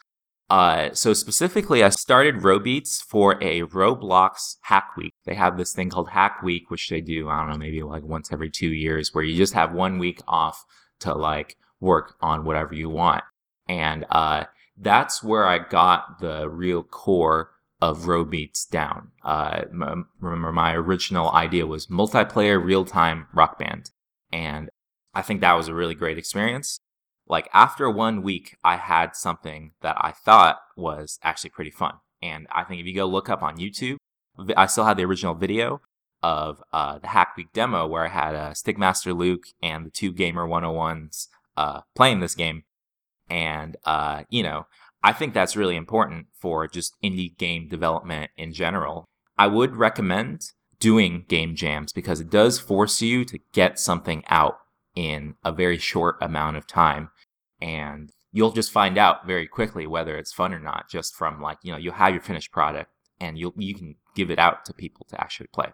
Uh, so specifically, I started Robeats for a Roblox Hack Week. They have this thing called Hack Week, which they do, I don't know, maybe like once every two years, where you just have one week off to like work on whatever you want. And uh, that's where I got the real core of Robeats down. Uh, m- remember, my original idea was multiplayer real time rock band. And I think that was a really great experience. Like after one week, I had something that I thought was actually pretty fun. And I think if you go look up on YouTube, I still have the original video of uh, the Hack Week demo where I had uh, Stickmaster Luke and the two Gamer 101s uh, playing this game. And, uh, you know, I think that's really important for just indie game development in general. I would recommend doing game jams because it does force you to get something out in a very short amount of time. And you'll just find out very quickly whether it's fun or not, just from like, you know, you'll have your finished product and you'll, you can give it out to people to actually play.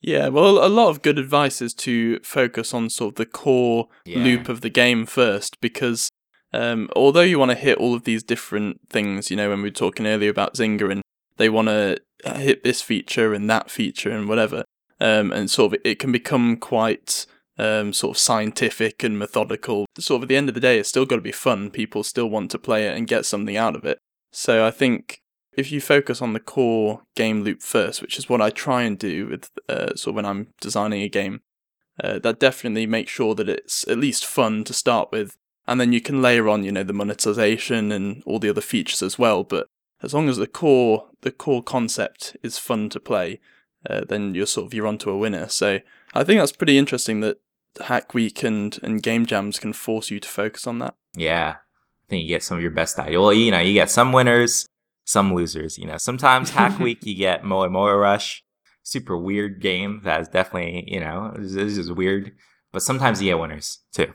Yeah, well, a lot of good advice is to focus on sort of the core Yeah. loop of the game first, because um, although you want to hit all of these different things, you know, when we were talking earlier about Zynga and they want to hit this feature and that feature and whatever, um, and sort of it can become quite um, sort of scientific and methodical. Sort of at the end of the day, it's still got to be fun. People still want to play it and get something out of it. So I think if you focus on the core game loop first, which is what I try and do with uh, sort of when I'm designing a game, uh, that definitely makes sure that it's at least fun to start with, and then you can layer on, you know, the monetization and all the other features as well. But as long as the core the core concept is fun to play, uh, then you're sort of you're onto a winner. So I think that's pretty interesting that Hack Week and and game jams can force you to focus on that. Yeah. I think you get some of your best ideas. Well, you know, you get some winners, some losers. You know, sometimes Hack [LAUGHS] Week you get Moe Moe Rush, super weird game that is definitely, you know, this is weird. But sometimes you get winners too.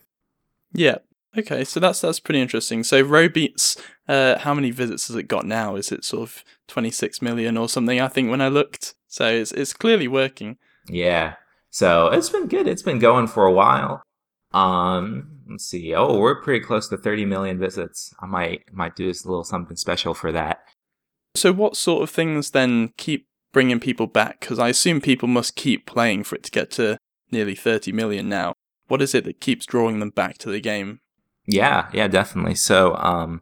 Yeah. Okay, so that's that's pretty interesting. So Robeats, uh, how many visits has it got now? Is it sort of 26 million or something? I think when I looked, so it's it's clearly working. Yeah, so it's been good. It's been going for a while. Um, let's see. Oh, we're pretty close to 30 million visits. I might might do a little something special for that. So what sort of things then keep bringing people back? Because I assume people must keep playing for it to get to nearly 30 million now. What is it that keeps drawing them back to the game? Yeah, yeah, definitely. So, um,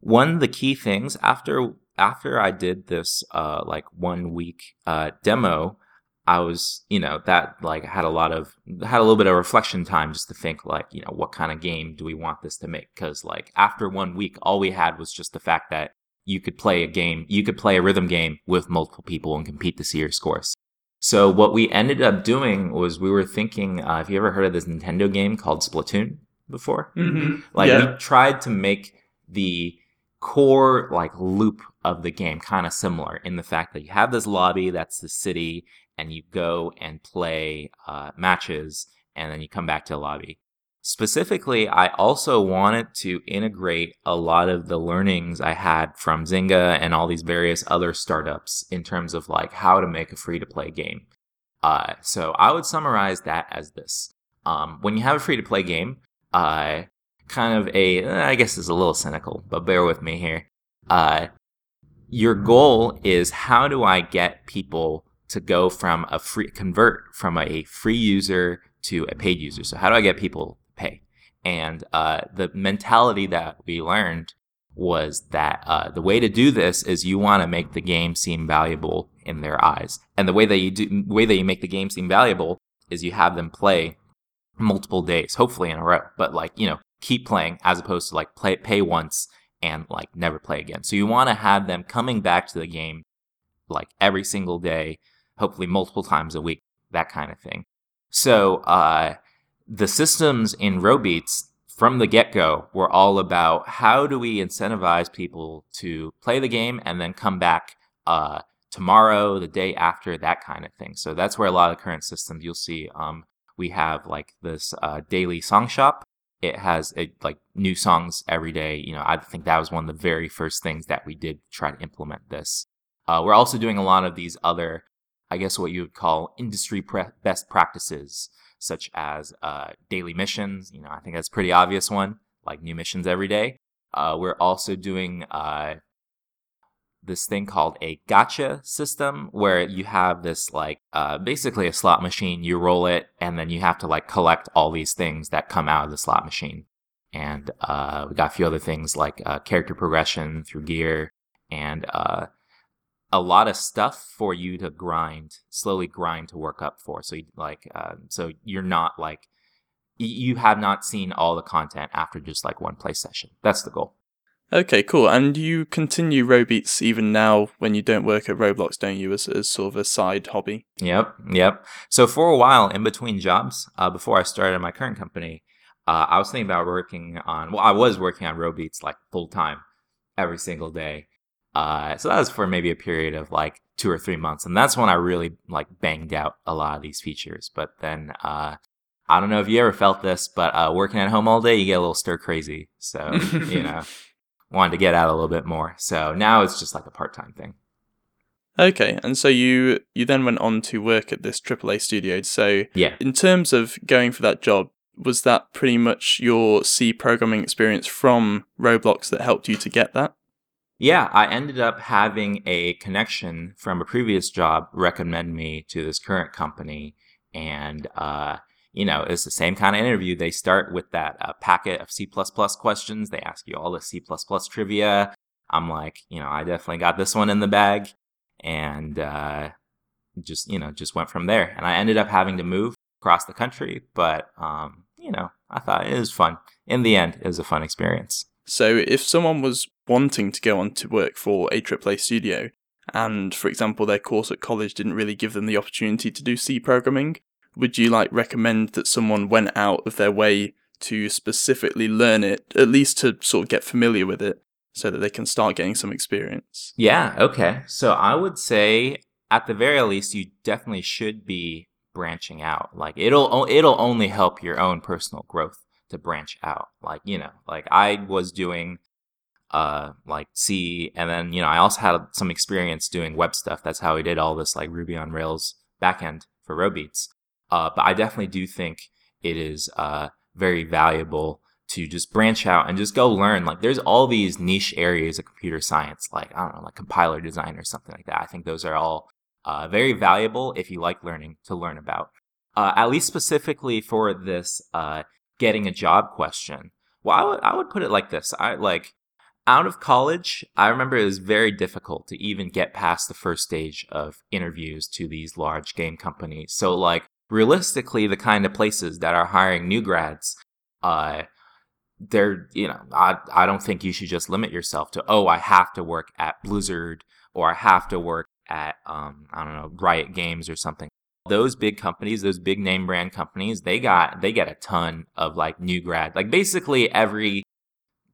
one of the key things after after I did this uh like one week uh demo, I was you know that like had a lot of had a little bit of reflection time just to think like you know what kind of game do we want this to make because like after one week all we had was just the fact that you could play a game you could play a rhythm game with multiple people and compete to see your scores. So what we ended up doing was we were thinking, uh, have you ever heard of this Nintendo game called Splatoon? Before. Mm-hmm. Like Yeah. we tried to make the core like loop of the game kind of similar in the fact that you have this lobby that's the city and you go and play uh, matches and then you come back to the lobby. Specifically, I also wanted to integrate a lot of the learnings I had from Zynga and all these various other startups in terms of like how to make a free to play game. Uh, so I would summarize that as this. Um, when you have a free to play game, uh, kind of a, eh, guess is a little cynical, but bear with me here. Uh, your goal is how do I get people to go from a free, convert from a free user to a paid user? So how do I get people pay? And uh, the mentality that we learned was that uh, the way to do this is you want to make the game seem valuable in their eyes, and the way that you do, way that you make the game seem valuable is you have them play multiple days, hopefully in a row, but like, you know, keep playing as opposed to like play, pay once and like never play again. So you want to have them coming back to the game like every single day, hopefully multiple times a week, that kind of thing. So, uh, the systems in Robeats from the get go were all about how do we incentivize people to play the game and then come back, uh, tomorrow, the day after, that kind of thing. So that's where a lot of current systems you'll see, um, we have like this uh, daily song shop. It has a, like new songs every day. You know, I think that was one of the very first things that we did try to implement this. Uh, we're also doing a lot of these other, I guess, what you would call industry pre- best practices, such as uh, daily missions. You know, I think that's a pretty obvious one, like new missions every day. Uh, we're also doing uh, this thing called a gotcha system where you have this like uh, basically a slot machine. You roll it and then you have to like collect all these things that come out of the slot machine. And uh, we got a few other things like uh, character progression through gear and uh, a lot of stuff for you to grind slowly grind to work up for. So you, like uh, so you're not like you have not seen all the content after just like one play session. That's the goal Okay, cool. And you continue Robeats even now when you don't work at Roblox, don't you, as, as sort of a side hobby? Yep, yep. So for a while, in between jobs, uh, before I started my current company, uh, I was thinking about working on. Well, I was working on Robeats like full time, every single day. Uh, so that was for maybe a period of like two or three months, and that's when I really like banged out a lot of these features. But then, uh, I don't know if you ever felt this, but uh, working at home all day, you get a little stir crazy. So you know, [LAUGHS] wanted to get out a little bit more. So now it's just like a part time thing. Okay, and so you you then went on to work at this AAA studio. So Yeah. in terms of going for that job, was that pretty much your C programming experience from Roblox that helped you to get that? Yeah, I ended up having a connection from a previous job recommend me to this current company. And, uh, you know, it's the same kind of interview. They start with that uh, packet of C questions. They ask you all the C trivia. I'm like, you know, I definitely got this one in the bag. And, uh, just, you know, just went from there. And I ended up having to move across the country. But, um, you know, I thought it was fun. In the end, it was a fun experience. So if someone was wanting to go on to work for a AAA studio, and for example their course at college didn't really give them the opportunity to do C programming, would you like recommend that someone went out of their way to specifically learn it, at least to sort of get familiar with it, so that they can start getting some experience? Yeah, okay. So I would say at the very least you definitely should be branching out. Like it'll it'll only help your own personal growth. to branch out. Like, you know, like I was doing uh like C and then, you know, I also had some experience doing web stuff. That's how we did all this like Ruby on Rails backend for Robeats. Uh but I definitely do think it is uh very valuable to just branch out and just go learn. Like there's all these niche areas of computer science, like I don't know, like compiler design or something like that. I think those are all uh, very valuable if you like learning to learn about. Uh, at least specifically for this uh, getting a job question. Well, I would I would put it like this. I like out of college, I remember it was very difficult to even get past the first stage of interviews to these large game companies. So like realistically, the kind of places that are hiring new grads, uh, they're you know I I don't think you should just limit yourself to oh I have to work at Blizzard or I have to work at um I don't know Riot Games or something. Those big companies, those big name brand companies, they got they get a ton of like new grad. Like basically every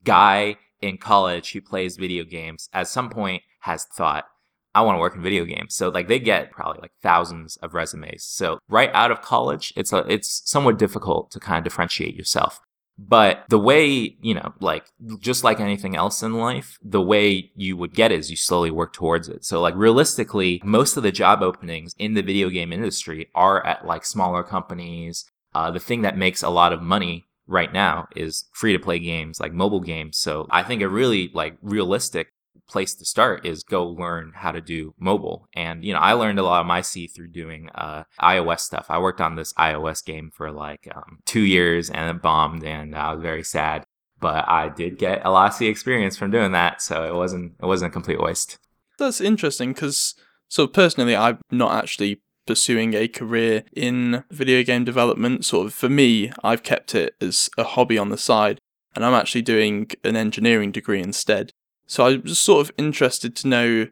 guy in college who plays video games at some point has thought I want to work in video games. So like they get probably like thousands of resumes. So right out of college, it's a, it's somewhat difficult to kind of differentiate yourself. But the way, you know, like just like anything else in life, the way you would get is you slowly work towards it. So like realistically, most of the job openings in the video game industry are at like smaller companies. Uh, the thing that makes a lot of money right now is free to play games like mobile games. So I think a really like realistic place to start is go learn how to do mobile. And, you know, I learned a lot of my C through doing uh, iOS stuff. I worked on this iOS game for like um, two years and it bombed and I was very sad. But I did get a lot of C experience from doing that. So it wasn't, it wasn't a complete waste. That's interesting because, so personally, I'm not actually pursuing a career in video game development. Sort of for me, I've kept it as a hobby on the side and I'm actually doing an engineering degree instead. So I was sort of interested to know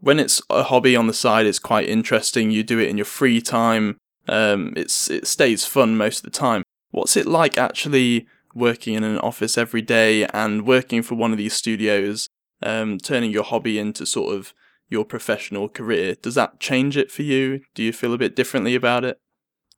when it's a hobby on the side, it's quite interesting. You do it in your free time. Um, it's it stays fun most of the time. What's it like actually working in an office every day and working for one of these studios, um, turning your hobby into sort of your professional career? Does that change it for you? Do you feel a bit differently about it?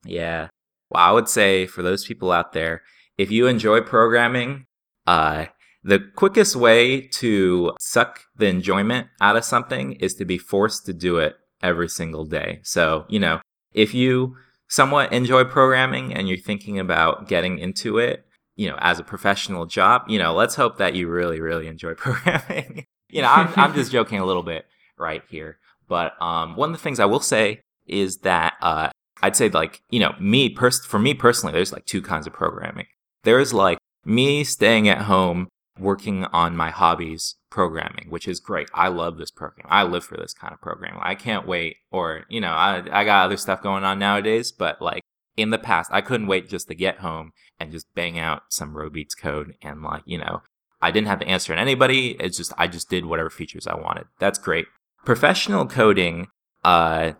Yeah. Well, I would say for those people out there, if you enjoy programming, uh, the quickest way to suck the enjoyment out of something is to be forced to do it every single day. So, you know, if you somewhat enjoy programming and you're thinking about getting into it, you know, as a professional job, you know, let's hope that you really, really enjoy [LAUGHS] programming. you know, I'm, I'm just joking a little bit right here. But um, one of the things I will say is that uh, I'd say like, you know, me pers- for me personally, there's like two kinds of programming. There's like me staying at home working on my hobbies programming, which is great. I love this program. I live for this kind of programming. I can't wait. Or, you know, I, I got other stuff going on nowadays, but like in the past, I couldn't wait just to get home and just bang out some Robeats code. And like, you know, I didn't have to answer to anybody. It's just, I just did whatever features I wanted. That's great. Professional coding, uh,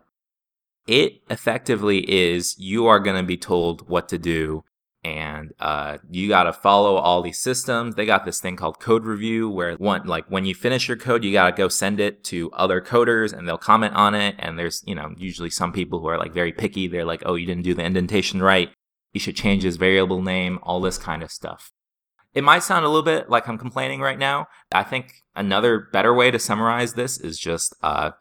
it effectively is you are going to be told what to do and uh, you got to follow all these systems. They got this thing called code review, where one like when you finish your code, you got to go send it to other coders, and they'll comment on it. And there's you know usually some people who are like very picky. They're like, oh, you didn't do the indentation right. You should change this variable name. All this kind of stuff. It might sound a little bit like I'm complaining right now. I think another better way to summarize this is just uh,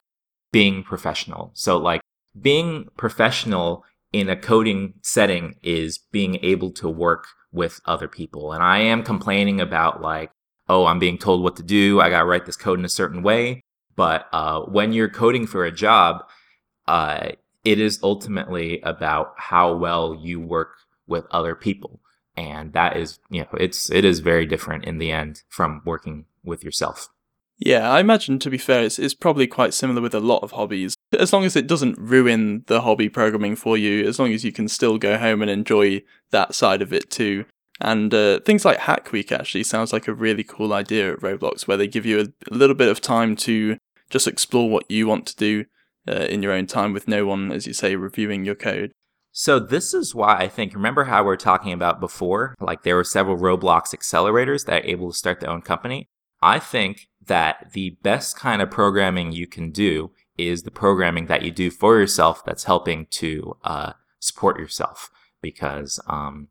being professional. So like being professional in a coding setting is being able to work with other people. And I am complaining about like, oh, I'm being told what to do. I got to write this code in a certain way. But uh, when you're coding for a job, uh, it is ultimately about how well you work with other people. And that is, you know, it's, it is very different in the end from working with yourself. Yeah, I imagine to be fair, it's, it's probably quite similar with a lot of hobbies. As long as it doesn't ruin the hobby programming for you, as long as you can still go home and enjoy that side of it too. And uh, things like Hack Week actually sounds like a really cool idea at Roblox, where they give you a, little bit of time to just explore what you want to do uh, in your own time with no one, as you say, reviewing your code. So this is why I think remember how we were talking about before, like there were several Roblox accelerators that are able to start their own company. I think that the best kind of programming you can do is the programming that you do for yourself that's helping to uh, support yourself because um,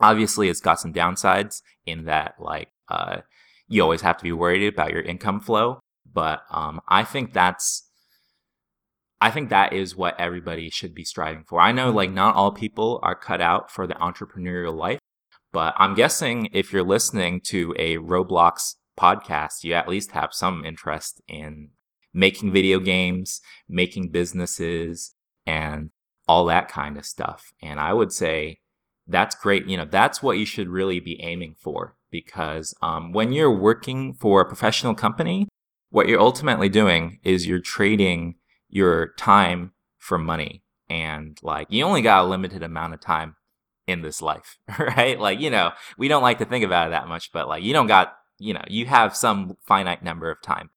Obviously, it's got some downsides in that, like, uh, you always have to be worried about your income flow. But um, I think that's I think that is what everybody should be striving for. I know like not all people are cut out for the entrepreneurial life, but I'm guessing if you're listening to a Roblox podcast, you at least have some interest in making video games, making businesses, and all that kind of stuff. And I would say that's great. You know, that's what you should really be aiming for because um, when you're working for a professional company, what you're ultimately doing is you're trading your time for money. And like, you only got a limited amount of time in this life, [LAUGHS] right? Like, you know, we don't like to think about it that much, but like, you don't got, you know, you have some finite number of time.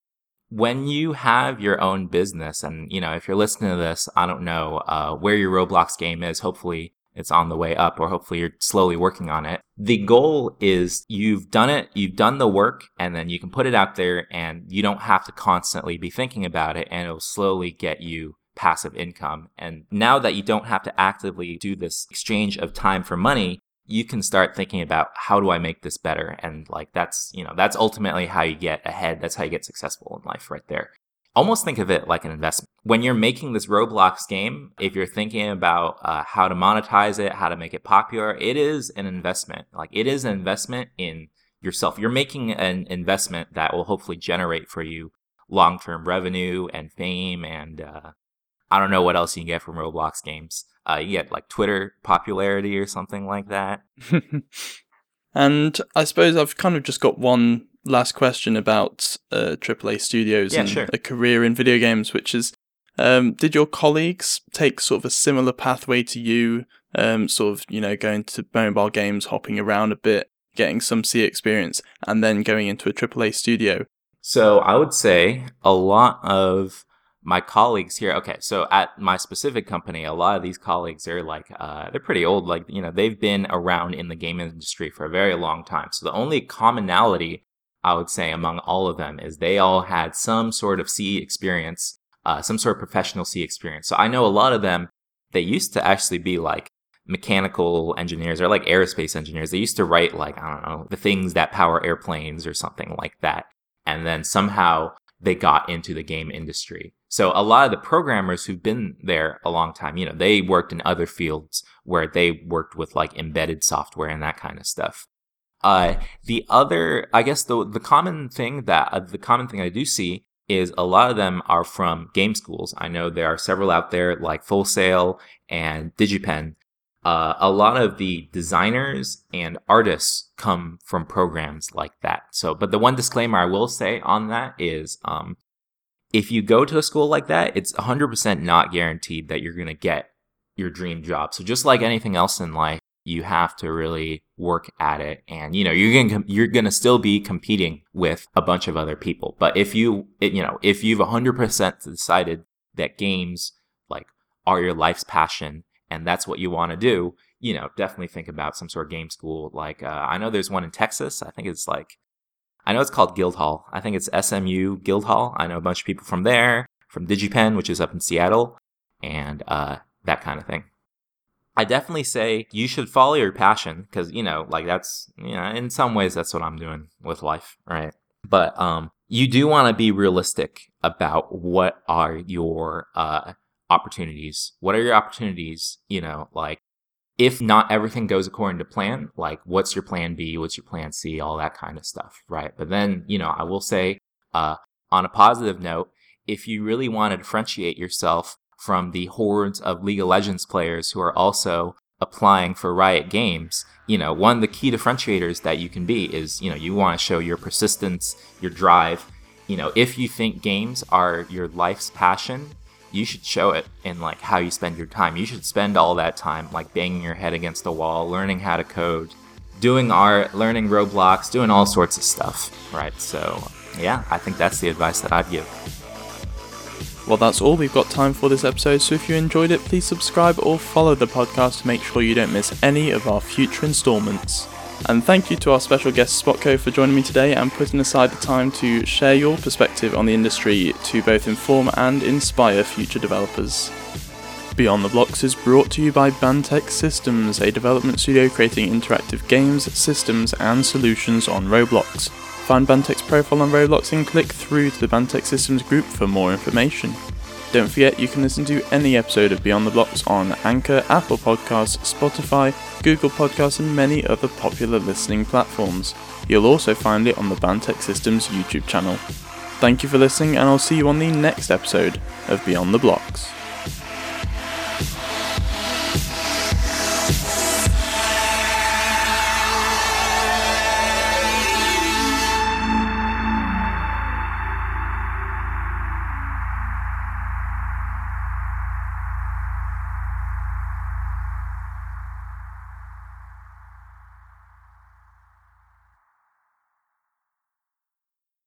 When you have your own business, and, you know, if you're listening to this, I don't know uh, where your Roblox game is. Hopefully, it's on the way up, or hopefully you're slowly working on it. The goal is you've done it, you've done the work, and then you can put it out there and you don't have to constantly be thinking about it, and it'll slowly get you passive income. And now that you don't have to actively do this exchange of time for money, you can start thinking about how do I make this better? And like that's, you know, that's ultimately how you get ahead. That's how you get successful in life right there almost think of it like an investment. When you're making this Roblox game, if you're thinking about uh, how to monetize it, how to make it popular, it is an investment. Like it is an investment in yourself. You're making an investment that will hopefully generate for you long term revenue and fame. And uh, I don't know what else you can get from Roblox games. Uh, you get like Twitter popularity or something like that. [LAUGHS] and I suppose I've kind of just got one last question about uh, AAA studios yeah, and sure. a career in video games, which is, um, did your colleagues take sort of a similar pathway to you? Um, sort of, you know, going to mobile games, hopping around a bit, getting some C experience, and then going into a AAA studio. So I would say a lot of my colleagues here okay so at my specific company a lot of these colleagues are like uh, they're pretty old like you know they've been around in the game industry for a very long time so the only commonality I would say among all of them is they all had some sort of C experience, uh, some sort of professional C experience. So I know a lot of them, they used to actually be like mechanical engineers or like aerospace engineers. They used to write like, I don't know, the things that power airplanes or something like that. And then somehow they got into the game industry. So a lot of the programmers who've been there a long time, you know, they worked in other fields where they worked with like embedded software and that kind of stuff. Uh, the other, I guess the the common thing that uh, the common thing I do see is a lot of them are from game schools. I know there are several out there like Full Sail and DigiPen. Uh, a lot of the designers and artists come from programs like that. So, but the one disclaimer I will say on that is, um, if you go to a school like that, it's 100% not guaranteed that you're going to get your dream job. So just like anything else in life, you have to really work at it. And you know you're going to you're going to still be competing with a bunch of other people. But if you you know if you've 100% decided that games like are your life's passion and that's what you want to do you know definitely think about some sort of game school. Like uh, i know there's one in texas. I think it's like i know it's called guildhall i think it's smu guildhall i know a bunch of people from there from digipen which is up in seattle and uh, that kind of thing I definitely say you should follow your passion because you know, like that's you know, in some ways that's what I'm doing with life, right? But um, you do want to be realistic about what are your uh opportunities. What are your opportunities? You know, like if not everything goes according to plan, like what's your plan B, what's your plan C, all that kind of stuff, right? But then, you know, I will say, uh, on a positive note, if you really want to differentiate yourself from the hordes of League of Legends players who are also applying for Riot Games, you know, one of the key differentiators that you can be is, you know, you want to show your persistence, your drive. You know, if you think games are your life's passion, you should show it in like how you spend your time. You should spend all that time like banging your head against the wall, learning how to code, doing art, learning Roblox, doing all sorts of stuff, right? So, yeah, I think that's the advice that I'd give. Well, that's all we've got time for this episode, so if you enjoyed it, please subscribe or follow the podcast to make sure you don't miss any of our future installments. And thank you to our special guest Spotco for joining me today and putting aside the time to share your perspective on the industry to both inform and inspire future developers. Beyond the Blocks is brought to you by Bantech Systems, a development studio creating interactive games, systems, and solutions on Roblox. Find Bantech's profile on Roblox and click through to the Bantech Systems group for more information. Don't forget you can listen to any episode of Beyond the Blocks on Anchor, Apple Podcasts, Spotify, Google Podcasts, and many other popular listening platforms. You'll also find it on the Bantech Systems YouTube channel. Thank you for listening, and I'll see you on the next episode of Beyond the Blocks.